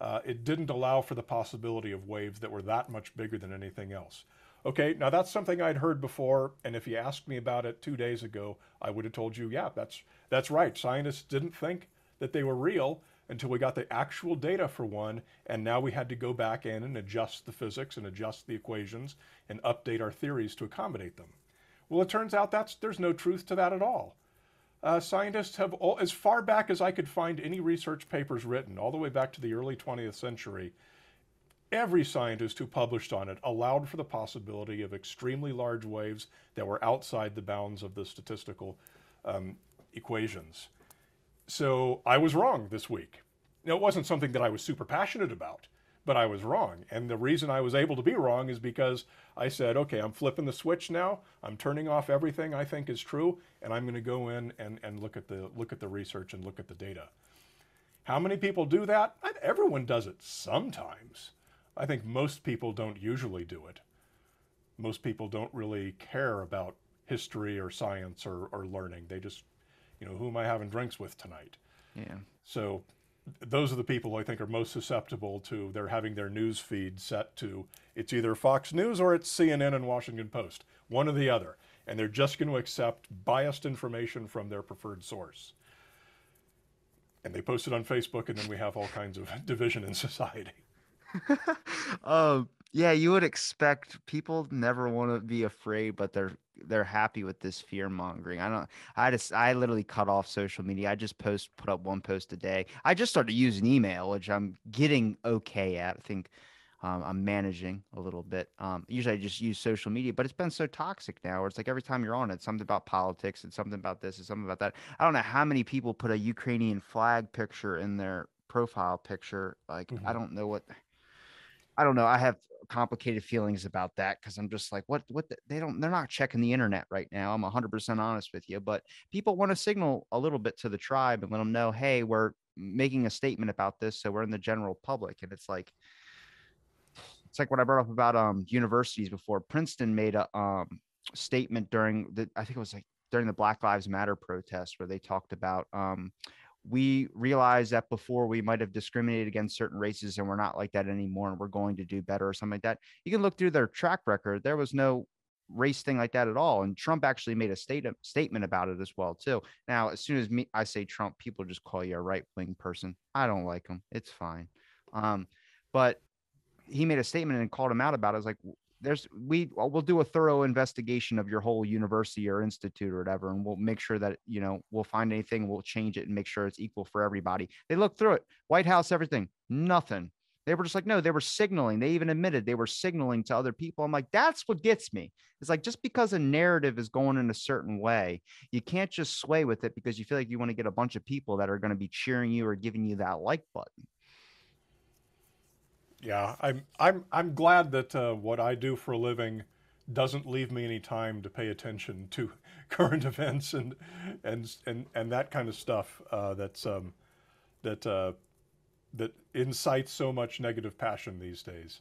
uh, it didn't allow for the possibility of waves that were that much bigger than anything else. Okay, now that's something I'd heard before, and if you asked me about it two days ago, I would have told you, yeah, that's that's right. Scientists didn't think that they were real, until we got the actual data for one, and now we had to go back in and adjust the physics and adjust the equations and update our theories to accommodate them. Well, it turns out that's there's no truth to that at all. Uh, scientists have, all, as far back as I could find any research papers written, all the way back to the early 20th century, every scientist who published on it allowed for the possibility of extremely large waves that were outside the bounds of the statistical um, equations. So I was wrong this week. Now, it wasn't something that I was super passionate about, but I was wrong. And the reason I was able to be wrong is because I said, okay, I'm flipping the switch now. I'm turning off everything I think is true, and I'm going to go in and, and look at the look at the research and look at the data. How many people do that? Everyone does it sometimes. I think most people don't usually do it. Most people don't really care about history or science or, or learning. They just you know, who am I having drinks with tonight? Yeah. So those are the people I think are most susceptible to they're having their news feed set to it's either Fox News or it's CNN and Washington Post, one or the other. And they're just going to accept biased information from their preferred source. And they post it on Facebook, and then we have all kinds of division in society. um, yeah, you would expect people never want to be afraid, but they're they're happy with this fear mongering. I don't. I just. I literally cut off social media. I just post put up one post a day. I just started using email, which I'm getting okay at. I think um, I'm managing a little bit. Um, usually I just use social media, but it's been so toxic now. Where it's like every time you're on it, something about politics, and something about this, and something about that. I don't know how many people put a Ukrainian flag picture in their profile picture. Like mm-hmm. I don't know what. I don't know. I have complicated feelings about that because I'm just like, what, what, the, they don't, they're not checking the internet right now. I'm 100% honest with you, but people want to signal a little bit to the tribe and let them know, hey, we're making a statement about this. So we're in the general public. And it's like, it's like what I brought up about um, universities before. Princeton made a um, statement during the, I think it was like during the Black Lives Matter protest where they talked about um, we realize that before we might have discriminated against certain races and we're not like that anymore and we're going to do better or something like that. You can look through their track record. There was no race thing like that at all. And Trump actually made a state statement about it as well too. Now, as soon as me I say Trump, people just call you a right wing person. I don't like him. It's fine. Um, but he made a statement and called him out about it. I was like, there's we we'll do a thorough investigation of your whole university or institute or whatever and we'll make sure that you know we'll find anything we'll change it and make sure it's equal for everybody. They looked through it. White house everything nothing. They were just like no they were signaling. They even admitted they were signaling to other people. I'm like that's what gets me. It's like just because a narrative is going in a certain way you can't just sway with it because you feel like you want to get a bunch of people that are going to be cheering you or giving you that like button yeah, I'm I'm I'm glad that uh, what I do for a living doesn't leave me any time to pay attention to current events and and and and that kind of stuff uh, that's um, that uh, that incites so much negative passion these days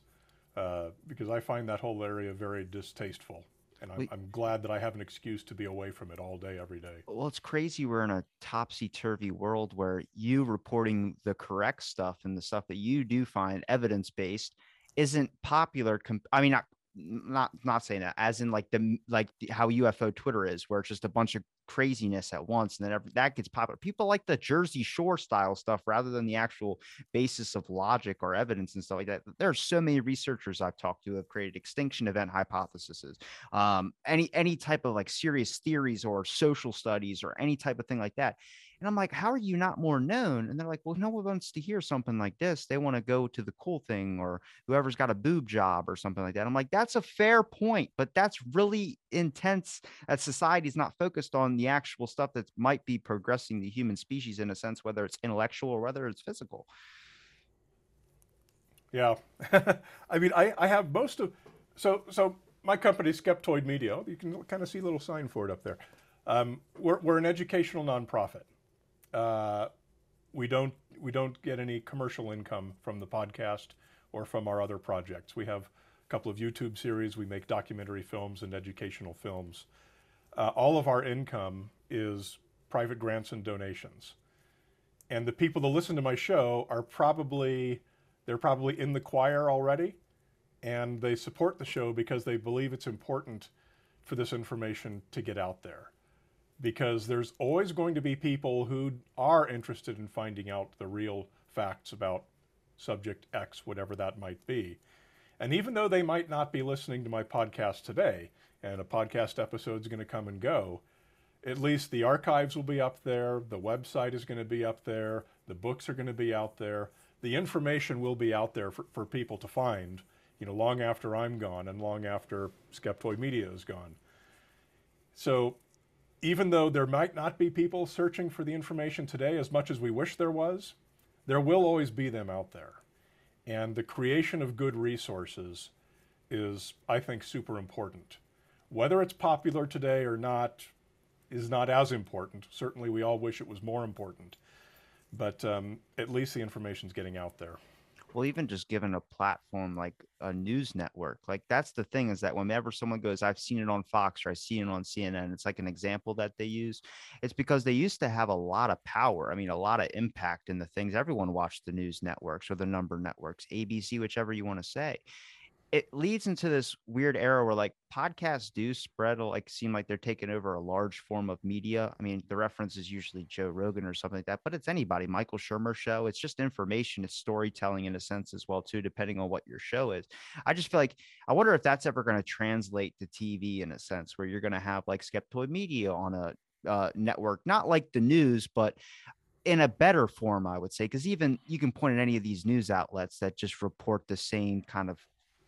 uh, because I find that whole area very distasteful and I'm, I'm, glad that I have an excuse to be away from it all day, every day. Well, it's crazy. We're in a topsy turvy world where you reporting the correct stuff and the stuff that you do find evidence based isn't popular. Comp- I mean, not not not saying that as in like the like the, how UFO Twitter is, where it's just a bunch of craziness at once, and then every, that gets popular. People like the Jersey Shore style stuff rather than the actual basis of logic or evidence and stuff like that. There are so many researchers I've talked to have created extinction event hypotheses, um, any any type of like serious theories or social studies or any type of thing like that. And I'm like, how are you not more known? And they're like, well, no one wants to hear something like this. They want to go to the cool thing or whoever's got a boob job or something like that. I'm like, that's a fair point, but that's really intense that society's not focused on the actual stuff that might be progressing the human species in a sense, whether it's intellectual or whether it's physical. Yeah. I mean, I, I have most of, so, so my company, Skeptoid Media, you can kind of see a little sign for it up there. Um, we're, we're an educational nonprofit. Uh, we don't we don't get any commercial income from the podcast or from our other projects. We have a couple of YouTube series. We make documentary films and educational films. Uh, all of our income is private grants and donations. And the people that listen to my show are probably they're probably in the choir already, and they support the show because they believe it's important for this information to get out there because there's always going to be people who are interested in finding out the real facts about subject X, whatever that might be. And even though they might not be listening to my podcast today, and a podcast episode is going to come and go, at least the archives will be up there, the website is going to be up there, the books are going to be out there, the information will be out there for, for people to find, you know, long after I'm gone and long after Skeptoid Media is gone. So even though there might not be people searching for the information today as much as we wish there was, there will always be them out there. And the creation of good resources is, I think, super important. Whether it's popular today or not is not as important. Certainly, we all wish it was more important. But um, at least the information is getting out there well even just given a platform like a news network like that's the thing is that whenever someone goes i've seen it on fox or i've seen it on cnn it's like an example that they use it's because they used to have a lot of power i mean a lot of impact in the things everyone watched the news networks or the number networks abc whichever you want to say it leads into this weird era where like podcasts do spread like seem like they're taking over a large form of media. I mean, the reference is usually Joe Rogan or something like that, but it's anybody, Michael Shermer show. It's just information, it's storytelling in a sense as well, too, depending on what your show is. I just feel like I wonder if that's ever going to translate to TV in a sense where you're going to have like Skeptoid Media on a uh, network, not like the news, but in a better form, I would say, because even you can point at any of these news outlets that just report the same kind of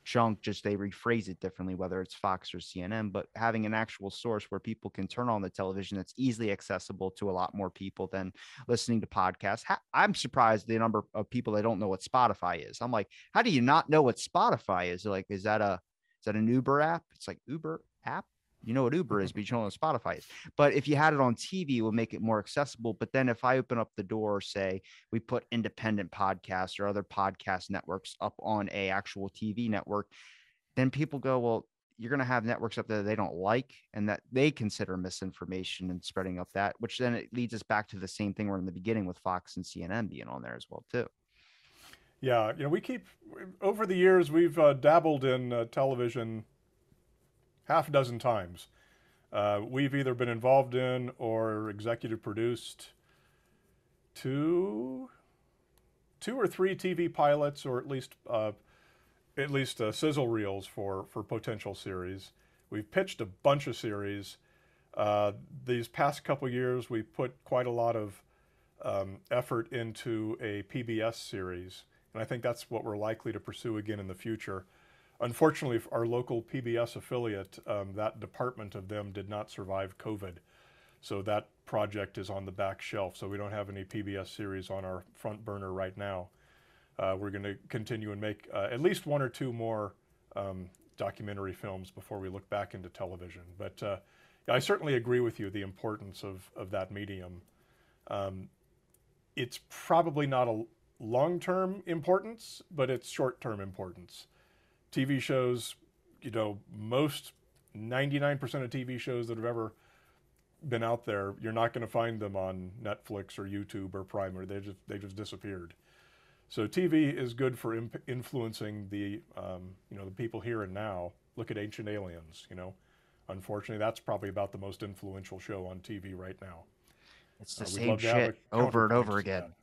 chunk just they rephrase it differently whether it's fox or cnn but having an actual source where people can turn on the television that's easily accessible to a lot more people than listening to podcasts. I'm surprised the number of people that don't know what spotify is. I'm like how do you not know what spotify is? Like is that a is that an uber app? It's like uber app you know what Uber is, mm-hmm. but you don't know what Spotify is. But if you had it on TV, it would make it more accessible. But then if I open up the door, say we put independent podcasts or other podcast networks up on a actual TV network, then people go, well, you're going to have networks up there they don't like and that they consider misinformation and spreading up that, which then it leads us back to the same thing we're in the beginning with Fox and CNN being on there as well too. Yeah, you know, we keep over the years we've uh, dabbled in uh, television half a dozen times. Uh, we've either been involved in or executive produced two, two or three TV pilots, or at least uh, at least uh, sizzle reels for for potential series. We've pitched a bunch of series. Uh, these past couple years, we put quite a lot of um, effort into a PBS series, and I think that's what we're likely to pursue again in the future. Unfortunately, our local PBS affiliate, um, that department of them did not survive COVID. So that project is on the back shelf. So we don't have any PBS series on our front burner right now. Uh, we're going to continue and make uh, at least one or two more um, documentary films before we look back into television. But uh, I certainly agree with you the importance of, of that medium. Um, it's probably not a long term importance, but it's short term importance. TV shows, you know, most 99% of TV shows that have ever been out there, you're not going to find them on Netflix or YouTube or Prime, or they just they just disappeared. So TV is good for imp- influencing the um, you know the people here and now. Look at Ancient Aliens. You know, unfortunately, that's probably about the most influential show on TV right now. It's the uh, same shit over and over again.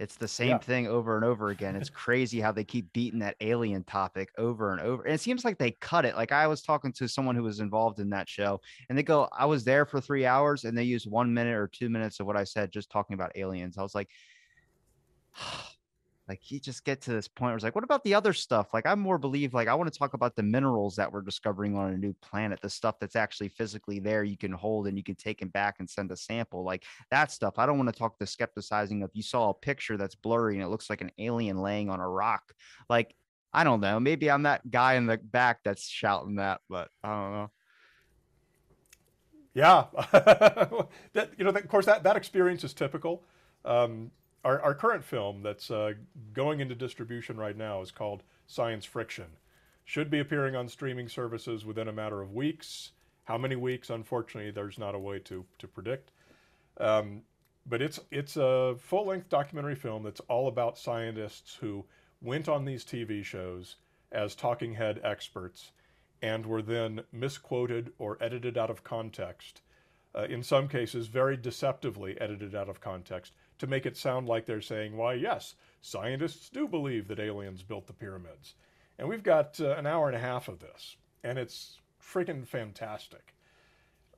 It's the same yeah. thing over and over again. It's crazy how they keep beating that alien topic over and over. And it seems like they cut it. Like I was talking to someone who was involved in that show, and they go, I was there for three hours, and they used one minute or two minutes of what I said just talking about aliens. I was like, like you just get to this point where it's like what about the other stuff? Like I'm more believe like i want to talk about the minerals that we're discovering on a new planet the stuff that's actually physically there you can hold and you can take it back and send a sample like that stuff. I don't want to talk the skepticizing of you saw a picture that's blurry and it looks like an alien laying on a rock. Like i don't know maybe i'm that guy in the back that's shouting that but i don't know. Yeah. That you know of course that that experience is typical. Um, our, our current film that's uh, going into distribution right now is called Science Friction. Should be appearing on streaming services within a matter of weeks. How many weeks? Unfortunately, there's not a way to, to predict. Um, but it's, it's a full length documentary film that's all about scientists who went on these TV shows as talking head experts and were then misquoted or edited out of context. Uh, in some cases, very deceptively edited out of context to make it sound like they're saying, why, yes, scientists do believe that aliens built the pyramids. And we've got uh, an hour and a half of this, and it's freaking fantastic.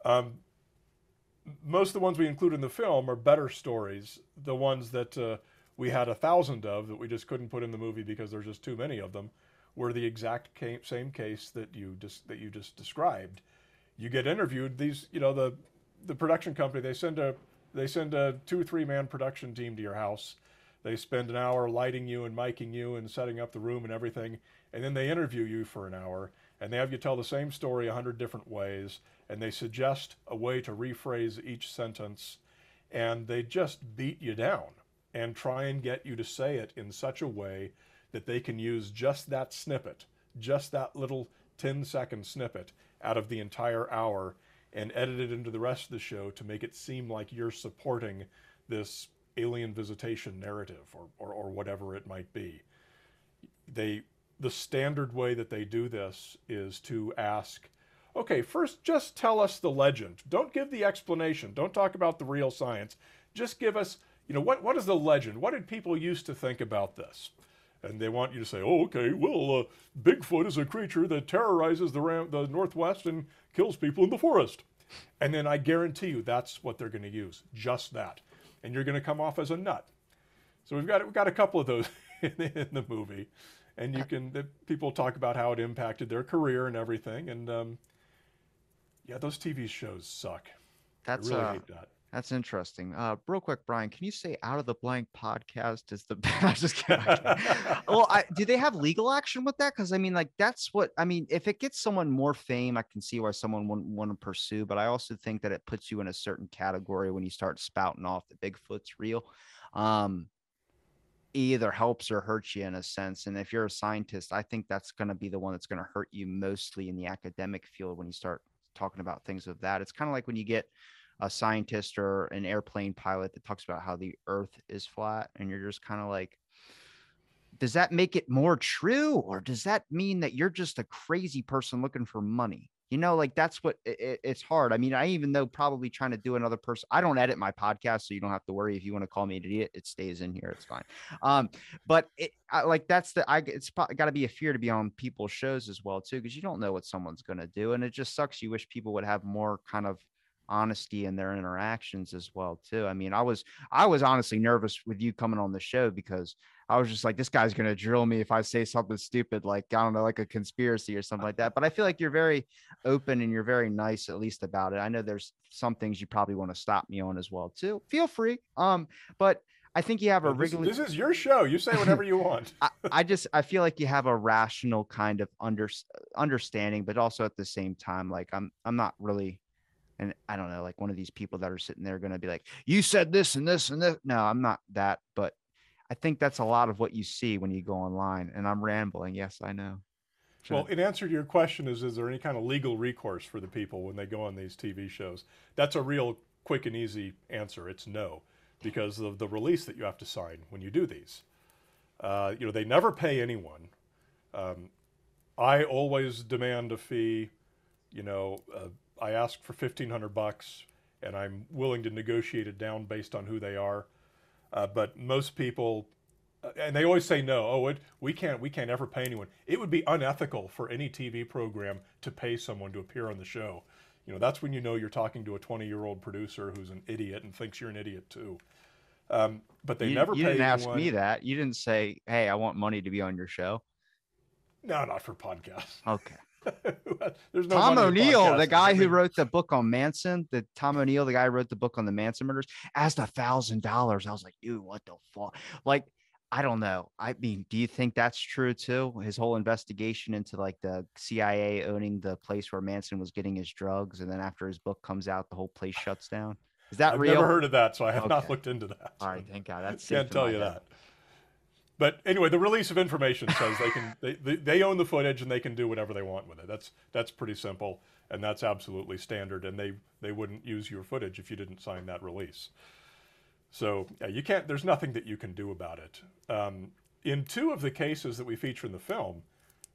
Um, most of the ones we include in the film are better stories, the ones that uh, we had a thousand of that we just couldn't put in the movie because there's just too many of them, were the exact same case that you just that you just described. You get interviewed. These, you know, the the production company they send a they send a two or three man production team to your house. They spend an hour lighting you and miking you and setting up the room and everything. And then they interview you for an hour and they have you tell the same story a hundred different ways. And they suggest a way to rephrase each sentence. And they just beat you down and try and get you to say it in such a way that they can use just that snippet, just that little 10 second snippet out of the entire hour and edit it into the rest of the show to make it seem like you're supporting this alien visitation narrative or, or, or whatever it might be. They the standard way that they do this is to ask, okay, first just tell us the legend. Don't give the explanation. Don't talk about the real science. Just give us, you know, what, what is the legend? What did people used to think about this? And they want you to say, oh, okay, well, uh, Bigfoot is a creature that terrorizes the, the Northwest and kills people in the forest. And then I guarantee you that's what they're going to use, just that. And you're going to come off as a nut. So we've got we've got a couple of those in, in the movie, and you can the, people talk about how it impacted their career and everything. And um, yeah, those TV shows suck. That's I really uh, hate that. That's interesting. Uh, real quick, Brian, can you say "out of the blank" podcast is the best? just kidding. well, I, do they have legal action with that? Because I mean, like that's what I mean. If it gets someone more fame, I can see why someone wouldn't want to pursue. But I also think that it puts you in a certain category when you start spouting off the Bigfoot's real. Um, either helps or hurts you in a sense. And if you're a scientist, I think that's going to be the one that's going to hurt you mostly in the academic field when you start talking about things of that. It's kind of like when you get a scientist or an airplane pilot that talks about how the earth is flat and you're just kind of like does that make it more true or does that mean that you're just a crazy person looking for money? You know like that's what it, it's hard. I mean i even though probably trying to do another person i don't edit my podcast so you don't have to worry if you want to call me an idiot it stays in here it's fine. Um but it I, like that's the i it's got to be a fear to be on people's shows as well too because you don't know what someone's going to do and it just sucks you wish people would have more kind of honesty in their interactions as well too i mean i was i was honestly nervous with you coming on the show because I was just like, this guy's gonna drill me if I say something stupid, like I don't know, like a conspiracy or something like that. But I feel like you're very open and you're very nice, at least about it. I know there's some things you probably want to stop me on as well too. Feel free. Um, but I think you have a regular. This, this, is your show. You say whatever you want. I, I, just I feel like you have a rational kind of under understanding, but also at the same time, like I'm I'm not really, and I don't know, like one of these people that are sitting there going to be like, you said this and this and this. No, I'm not that, but I think that's a lot of what you see when you go online. And I'm rambling. Yes, I know. Should well, in answer to your question, is is there any kind of legal recourse for the people when they go on these TV shows? That's a real quick and easy answer. It's no, because of the release that you have to sign when you do these. Uh, you know, they never pay anyone. Um, I always demand a fee. You know, uh, I ask for fifteen hundred bucks, and I'm willing to negotiate it down based on who they are. Uh, but most people, uh, and they always say no. Oh, it, we can't. We can't ever pay anyone. It would be unethical for any TV program to pay someone to appear on the show. You know, that's when you know you're talking to a 20 year old producer who's an idiot and thinks you're an idiot too. Um, but they you, never. You didn't ask me that. You didn't say, "Hey, I want money to be on your show." No, not for podcasts. Okay. There's no Tom O'Neill, the guy who wrote the book on Manson, the Tom O'Neill, the guy who wrote the book on the Manson murders, asked a thousand dollars. I was like, dude, what the fuck? Like, I don't know. I mean, do you think that's true too? His whole investigation into like the CIA owning the place where Manson was getting his drugs, and then after his book comes out, the whole place shuts down. Is that I've real? Never heard of that, so I have okay. not looked into that. All right, thank God. That's can't tell you head. that. But anyway, the release of information says they can they, they, own the footage and they can do whatever they want with it. That's that's pretty simple and that's absolutely standard. And they they wouldn't use your footage if you didn't sign that release. So yeah, you can't. There's nothing that you can do about it. Um, in two of the cases that we feature in the film,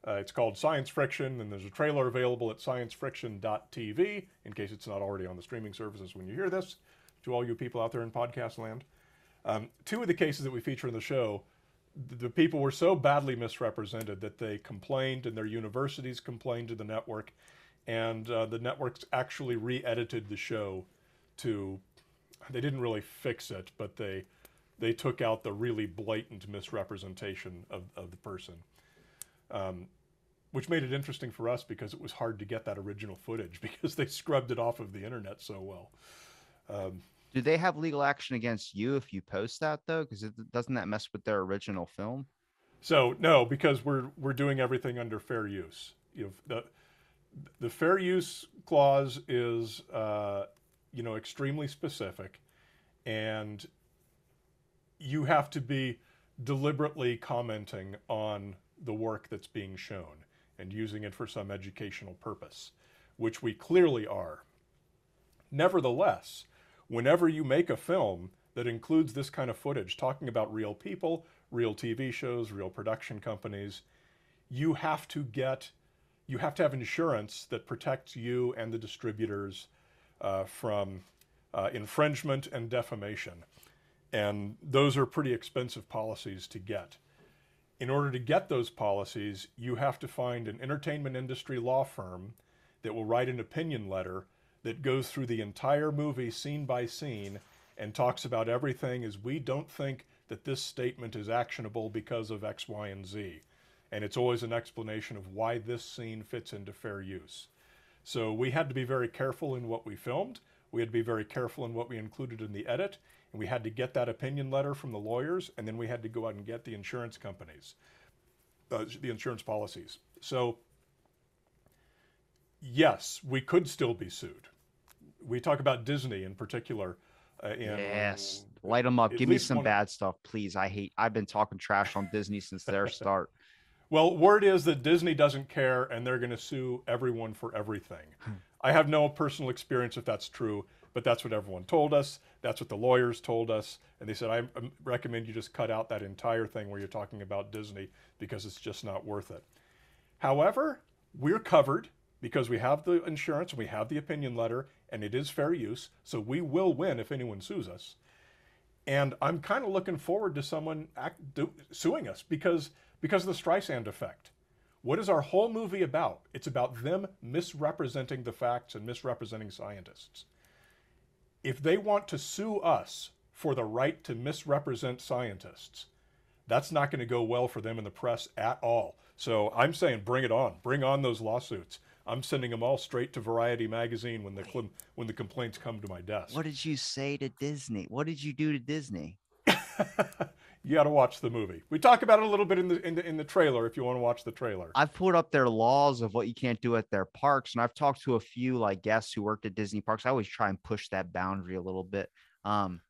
uh, it's called Science Friction, and there's a trailer available at sciencefriction.tv in case it's not already on the streaming services when you hear this. To all you people out there in podcast land, um, two of the cases that we feature in the show the people were so badly misrepresented that they complained and their universities complained to the network and uh, the networks actually re-edited the show to they didn't really fix it but they they took out the really blatant misrepresentation of, of the person um, which made it interesting for us because it was hard to get that original footage because they scrubbed it off of the internet so well um, do they have legal action against you if you post that though? Because doesn't that mess with their original film? So no, because we're we're doing everything under fair use. You know, the the fair use clause is uh, you know extremely specific, and you have to be deliberately commenting on the work that's being shown and using it for some educational purpose, which we clearly are. Nevertheless, whenever you make a film that includes this kind of footage, talking about real people, real TV shows, real production companies, you have to get, you have to have insurance that protects you and the distributors uh, from uh, infringement and defamation. And those are pretty expensive policies to get. In order to get those policies, you have to find an entertainment industry law firm that will write an opinion letter that goes through the entire movie scene by scene and talks about everything is we don't think that this statement is actionable because of X, Y, and Z. And it's always an explanation of why this scene fits into fair use. So we had to be very careful in what we filmed. We had to be very careful in what we included in the edit. And we had to get that opinion letter from the lawyers. And then we had to go out and get the insurance companies, uh, the insurance policies. So, yes, we could still be sued we talk about Disney in particular. Uh, in, yes, light them up. Give me some bad stuff, please. I hate. I've been talking trash on Disney since their start. Well, word is that Disney doesn't care and they're going to sue everyone for everything. I have no personal experience if that's true, but that's what everyone told us. That's what the lawyers told us. And they said, I um, recommend you just cut out that entire thing where you're talking about Disney because it's just not worth it. However, we're covered because we have the insurance and we have the opinion letter and it is fair use. So we will win if anyone sues us. And I'm kind of looking forward to someone act, do, suing us because because of the Streisand effect. What is our whole movie about? It's about them misrepresenting the facts and misrepresenting scientists. If they want to sue us for the right to misrepresent scientists, that's not going to go well for them in the press at all. So I'm saying bring it on. Bring on those lawsuits. I'm sending them all straight to Variety magazine when the when the complaints come to my desk. What did you say to Disney? What did you do to Disney? you got to watch the movie. We talk about it a little bit in the in the in the trailer if you want to watch the trailer. I've pulled up their laws of what you can't do at their parks, and I've talked to a few like guests who worked at Disney parks. I always try and push that boundary a little bit. Um,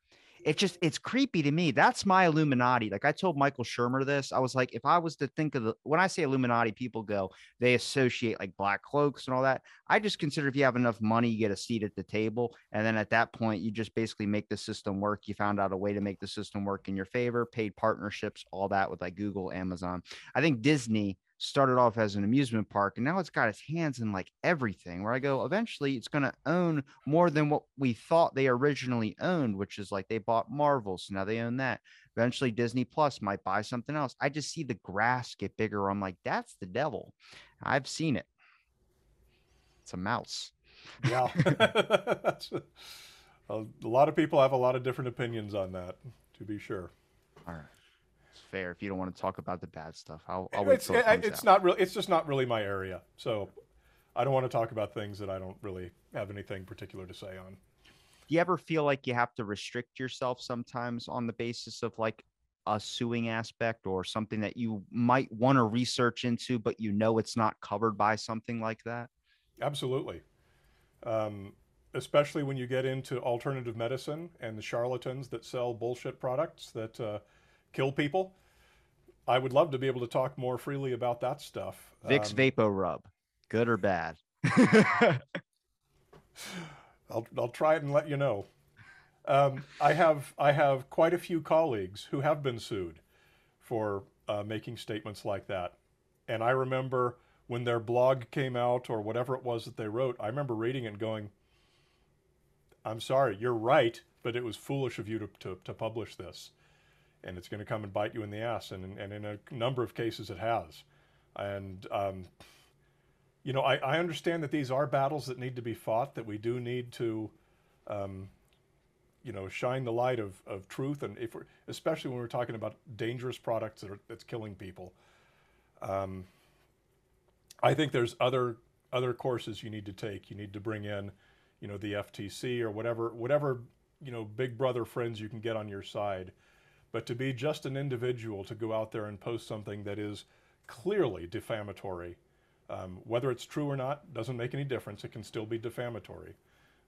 it's just it's creepy to me. That's my Illuminati. Like I told Michael Shermer this. I was like, if I was to think of the when I say Illuminati, people go they associate like black cloaks and all that. I just consider if you have enough money, you get a seat at the table, and then at that point, you just basically make the system work. You found out a way to make the system work in your favor, paid partnerships, all that with like Google, Amazon. I think Disney started off as an amusement park and now it's got its hands in like everything where i go eventually it's going to own more than what we thought they originally owned which is like they bought marvel so now they own that. Eventually disney plus might buy something else. I just see the grass get bigger. I'm like that's the devil. I've seen it. It's a mouse. Yeah. A, a lot of people have a lot of different opinions on that, to be sure. all right it's fair if you don't want to talk about the bad stuff i'll, I'll wait It's, till it it- it's out. not really it's just not really my area. So I don't want to talk about things that I don't really have anything particular to say on. do you ever feel like you have to restrict yourself sometimes on the basis of like a suing aspect or something that you might want to research into but you know it's not covered by something like that Absolutely. Um, especially when you get into alternative medicine and the charlatans that sell bullshit products that uh, kill people. I would love to be able to talk more freely about that stuff. vicks Um, vapo rub good or bad I'll, I'll try it and let you know. Um, I have I have quite a few colleagues who have been sued for uh, making statements like that, and I remember when their blog came out or whatever it was that they wrote. I remember reading it and going, "I'm sorry, you're right, but it was foolish of you to to, to publish this, and it's going to come and bite you in the ass." And and in a number of cases, it has, and. Um, you know, I, I understand that these are battles that need to be fought, that we do need to, um, you know, shine the light of, of truth, and if we're, especially when we're talking about dangerous products that are, that's killing people. Um, I think there's other other courses you need to take. You need to bring in, you know, the FTC or whatever whatever you know big brother friends you can get on your side. But to be just an individual to go out there and post something that is clearly defamatory um, whether it's true or not doesn't make any difference. It can still be defamatory.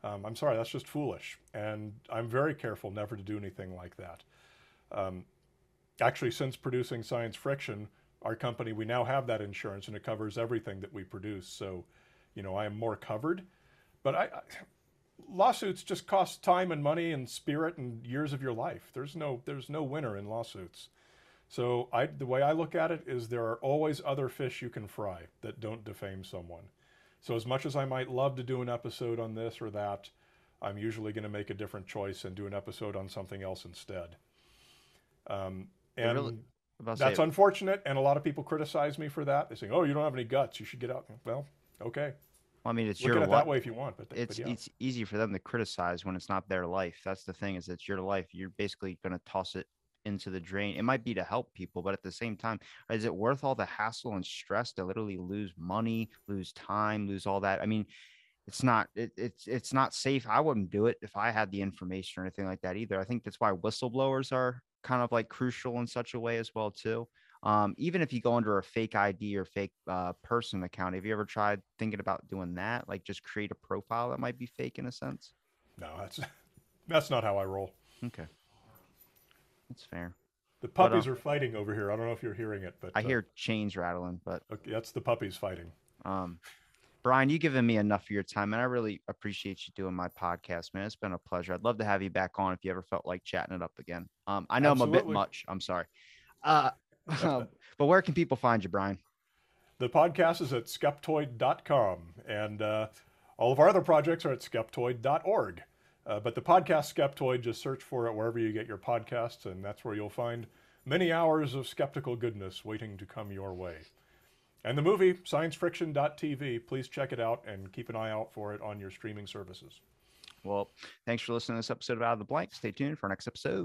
Um, I'm sorry, that's just foolish. And I'm very careful never to do anything like that. Um, actually, since producing Science Friction, our company, we now have that insurance and it covers everything that we produce. So, you know, I am more covered. But I, I lawsuits just cost time and money and spirit and years of your life. There's no there's no winner in lawsuits. So I, the way I look at it is there are always other fish you can fry that don't defame someone. So as much as I might love to do an episode on this or that, I'm usually going to make a different choice and do an episode on something else instead. Um, and really- say, that's unfortunate, and a lot of people criticize me for that. They say, "Oh, you don't have any guts. You should get out." Well, okay, I mean, it's look your at it that way if you want. But, it's but yeah. it's easy for them to criticize when it's not their life. That's the thing is it's your life. You're basically going to toss it into the drain. It might be to help people, but at the same time, is it worth all the hassle and stress to literally lose money, lose time, lose all that? I mean, it's not it, it's it's not safe. I wouldn't do it if I had the information or anything like that either. I think that's why whistleblowers are kind of like crucial in such a way as well too. Um, even if you go under a fake ID or fake uh, person account, have you ever tried thinking about doing that? Like just create a profile that might be fake in a sense? No, that's That's not how I roll. Okay, that's fair. The But, uh, puppies are fighting over here. I don't know if you're hearing it, but I uh, hear chains rattling, but okay, that's the puppies fighting. um, Brian, you've given me enough of your time, and I really appreciate you doing my podcast, man. It's been a pleasure. I'd love to have you back on if you ever felt like chatting it up again. Um, I know I'm a bit much. I'm sorry. Uh, but where can people find you, Brian? The podcast is at skeptoid.com, and uh, all of our other projects are at skeptoid.org. Uh, but the podcast Skeptoid, just search for it wherever you get your podcasts, and that's where you'll find many hours of skeptical goodness waiting to come your way. And the movie, sciencefriction.tv, please check it out and keep an eye out for it on your streaming services. Well, thanks for listening to this episode of Out of the Blank. Stay tuned for our next episode.